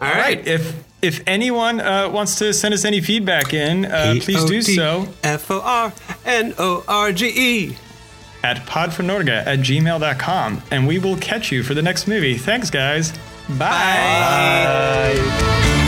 All right.
If if anyone uh, wants to send us any feedback in, uh, please do so
F O R N O R G E.
at podfornorge at gmail.com. And we will catch you for the next movie. Thanks, guys. Bye.
Bye.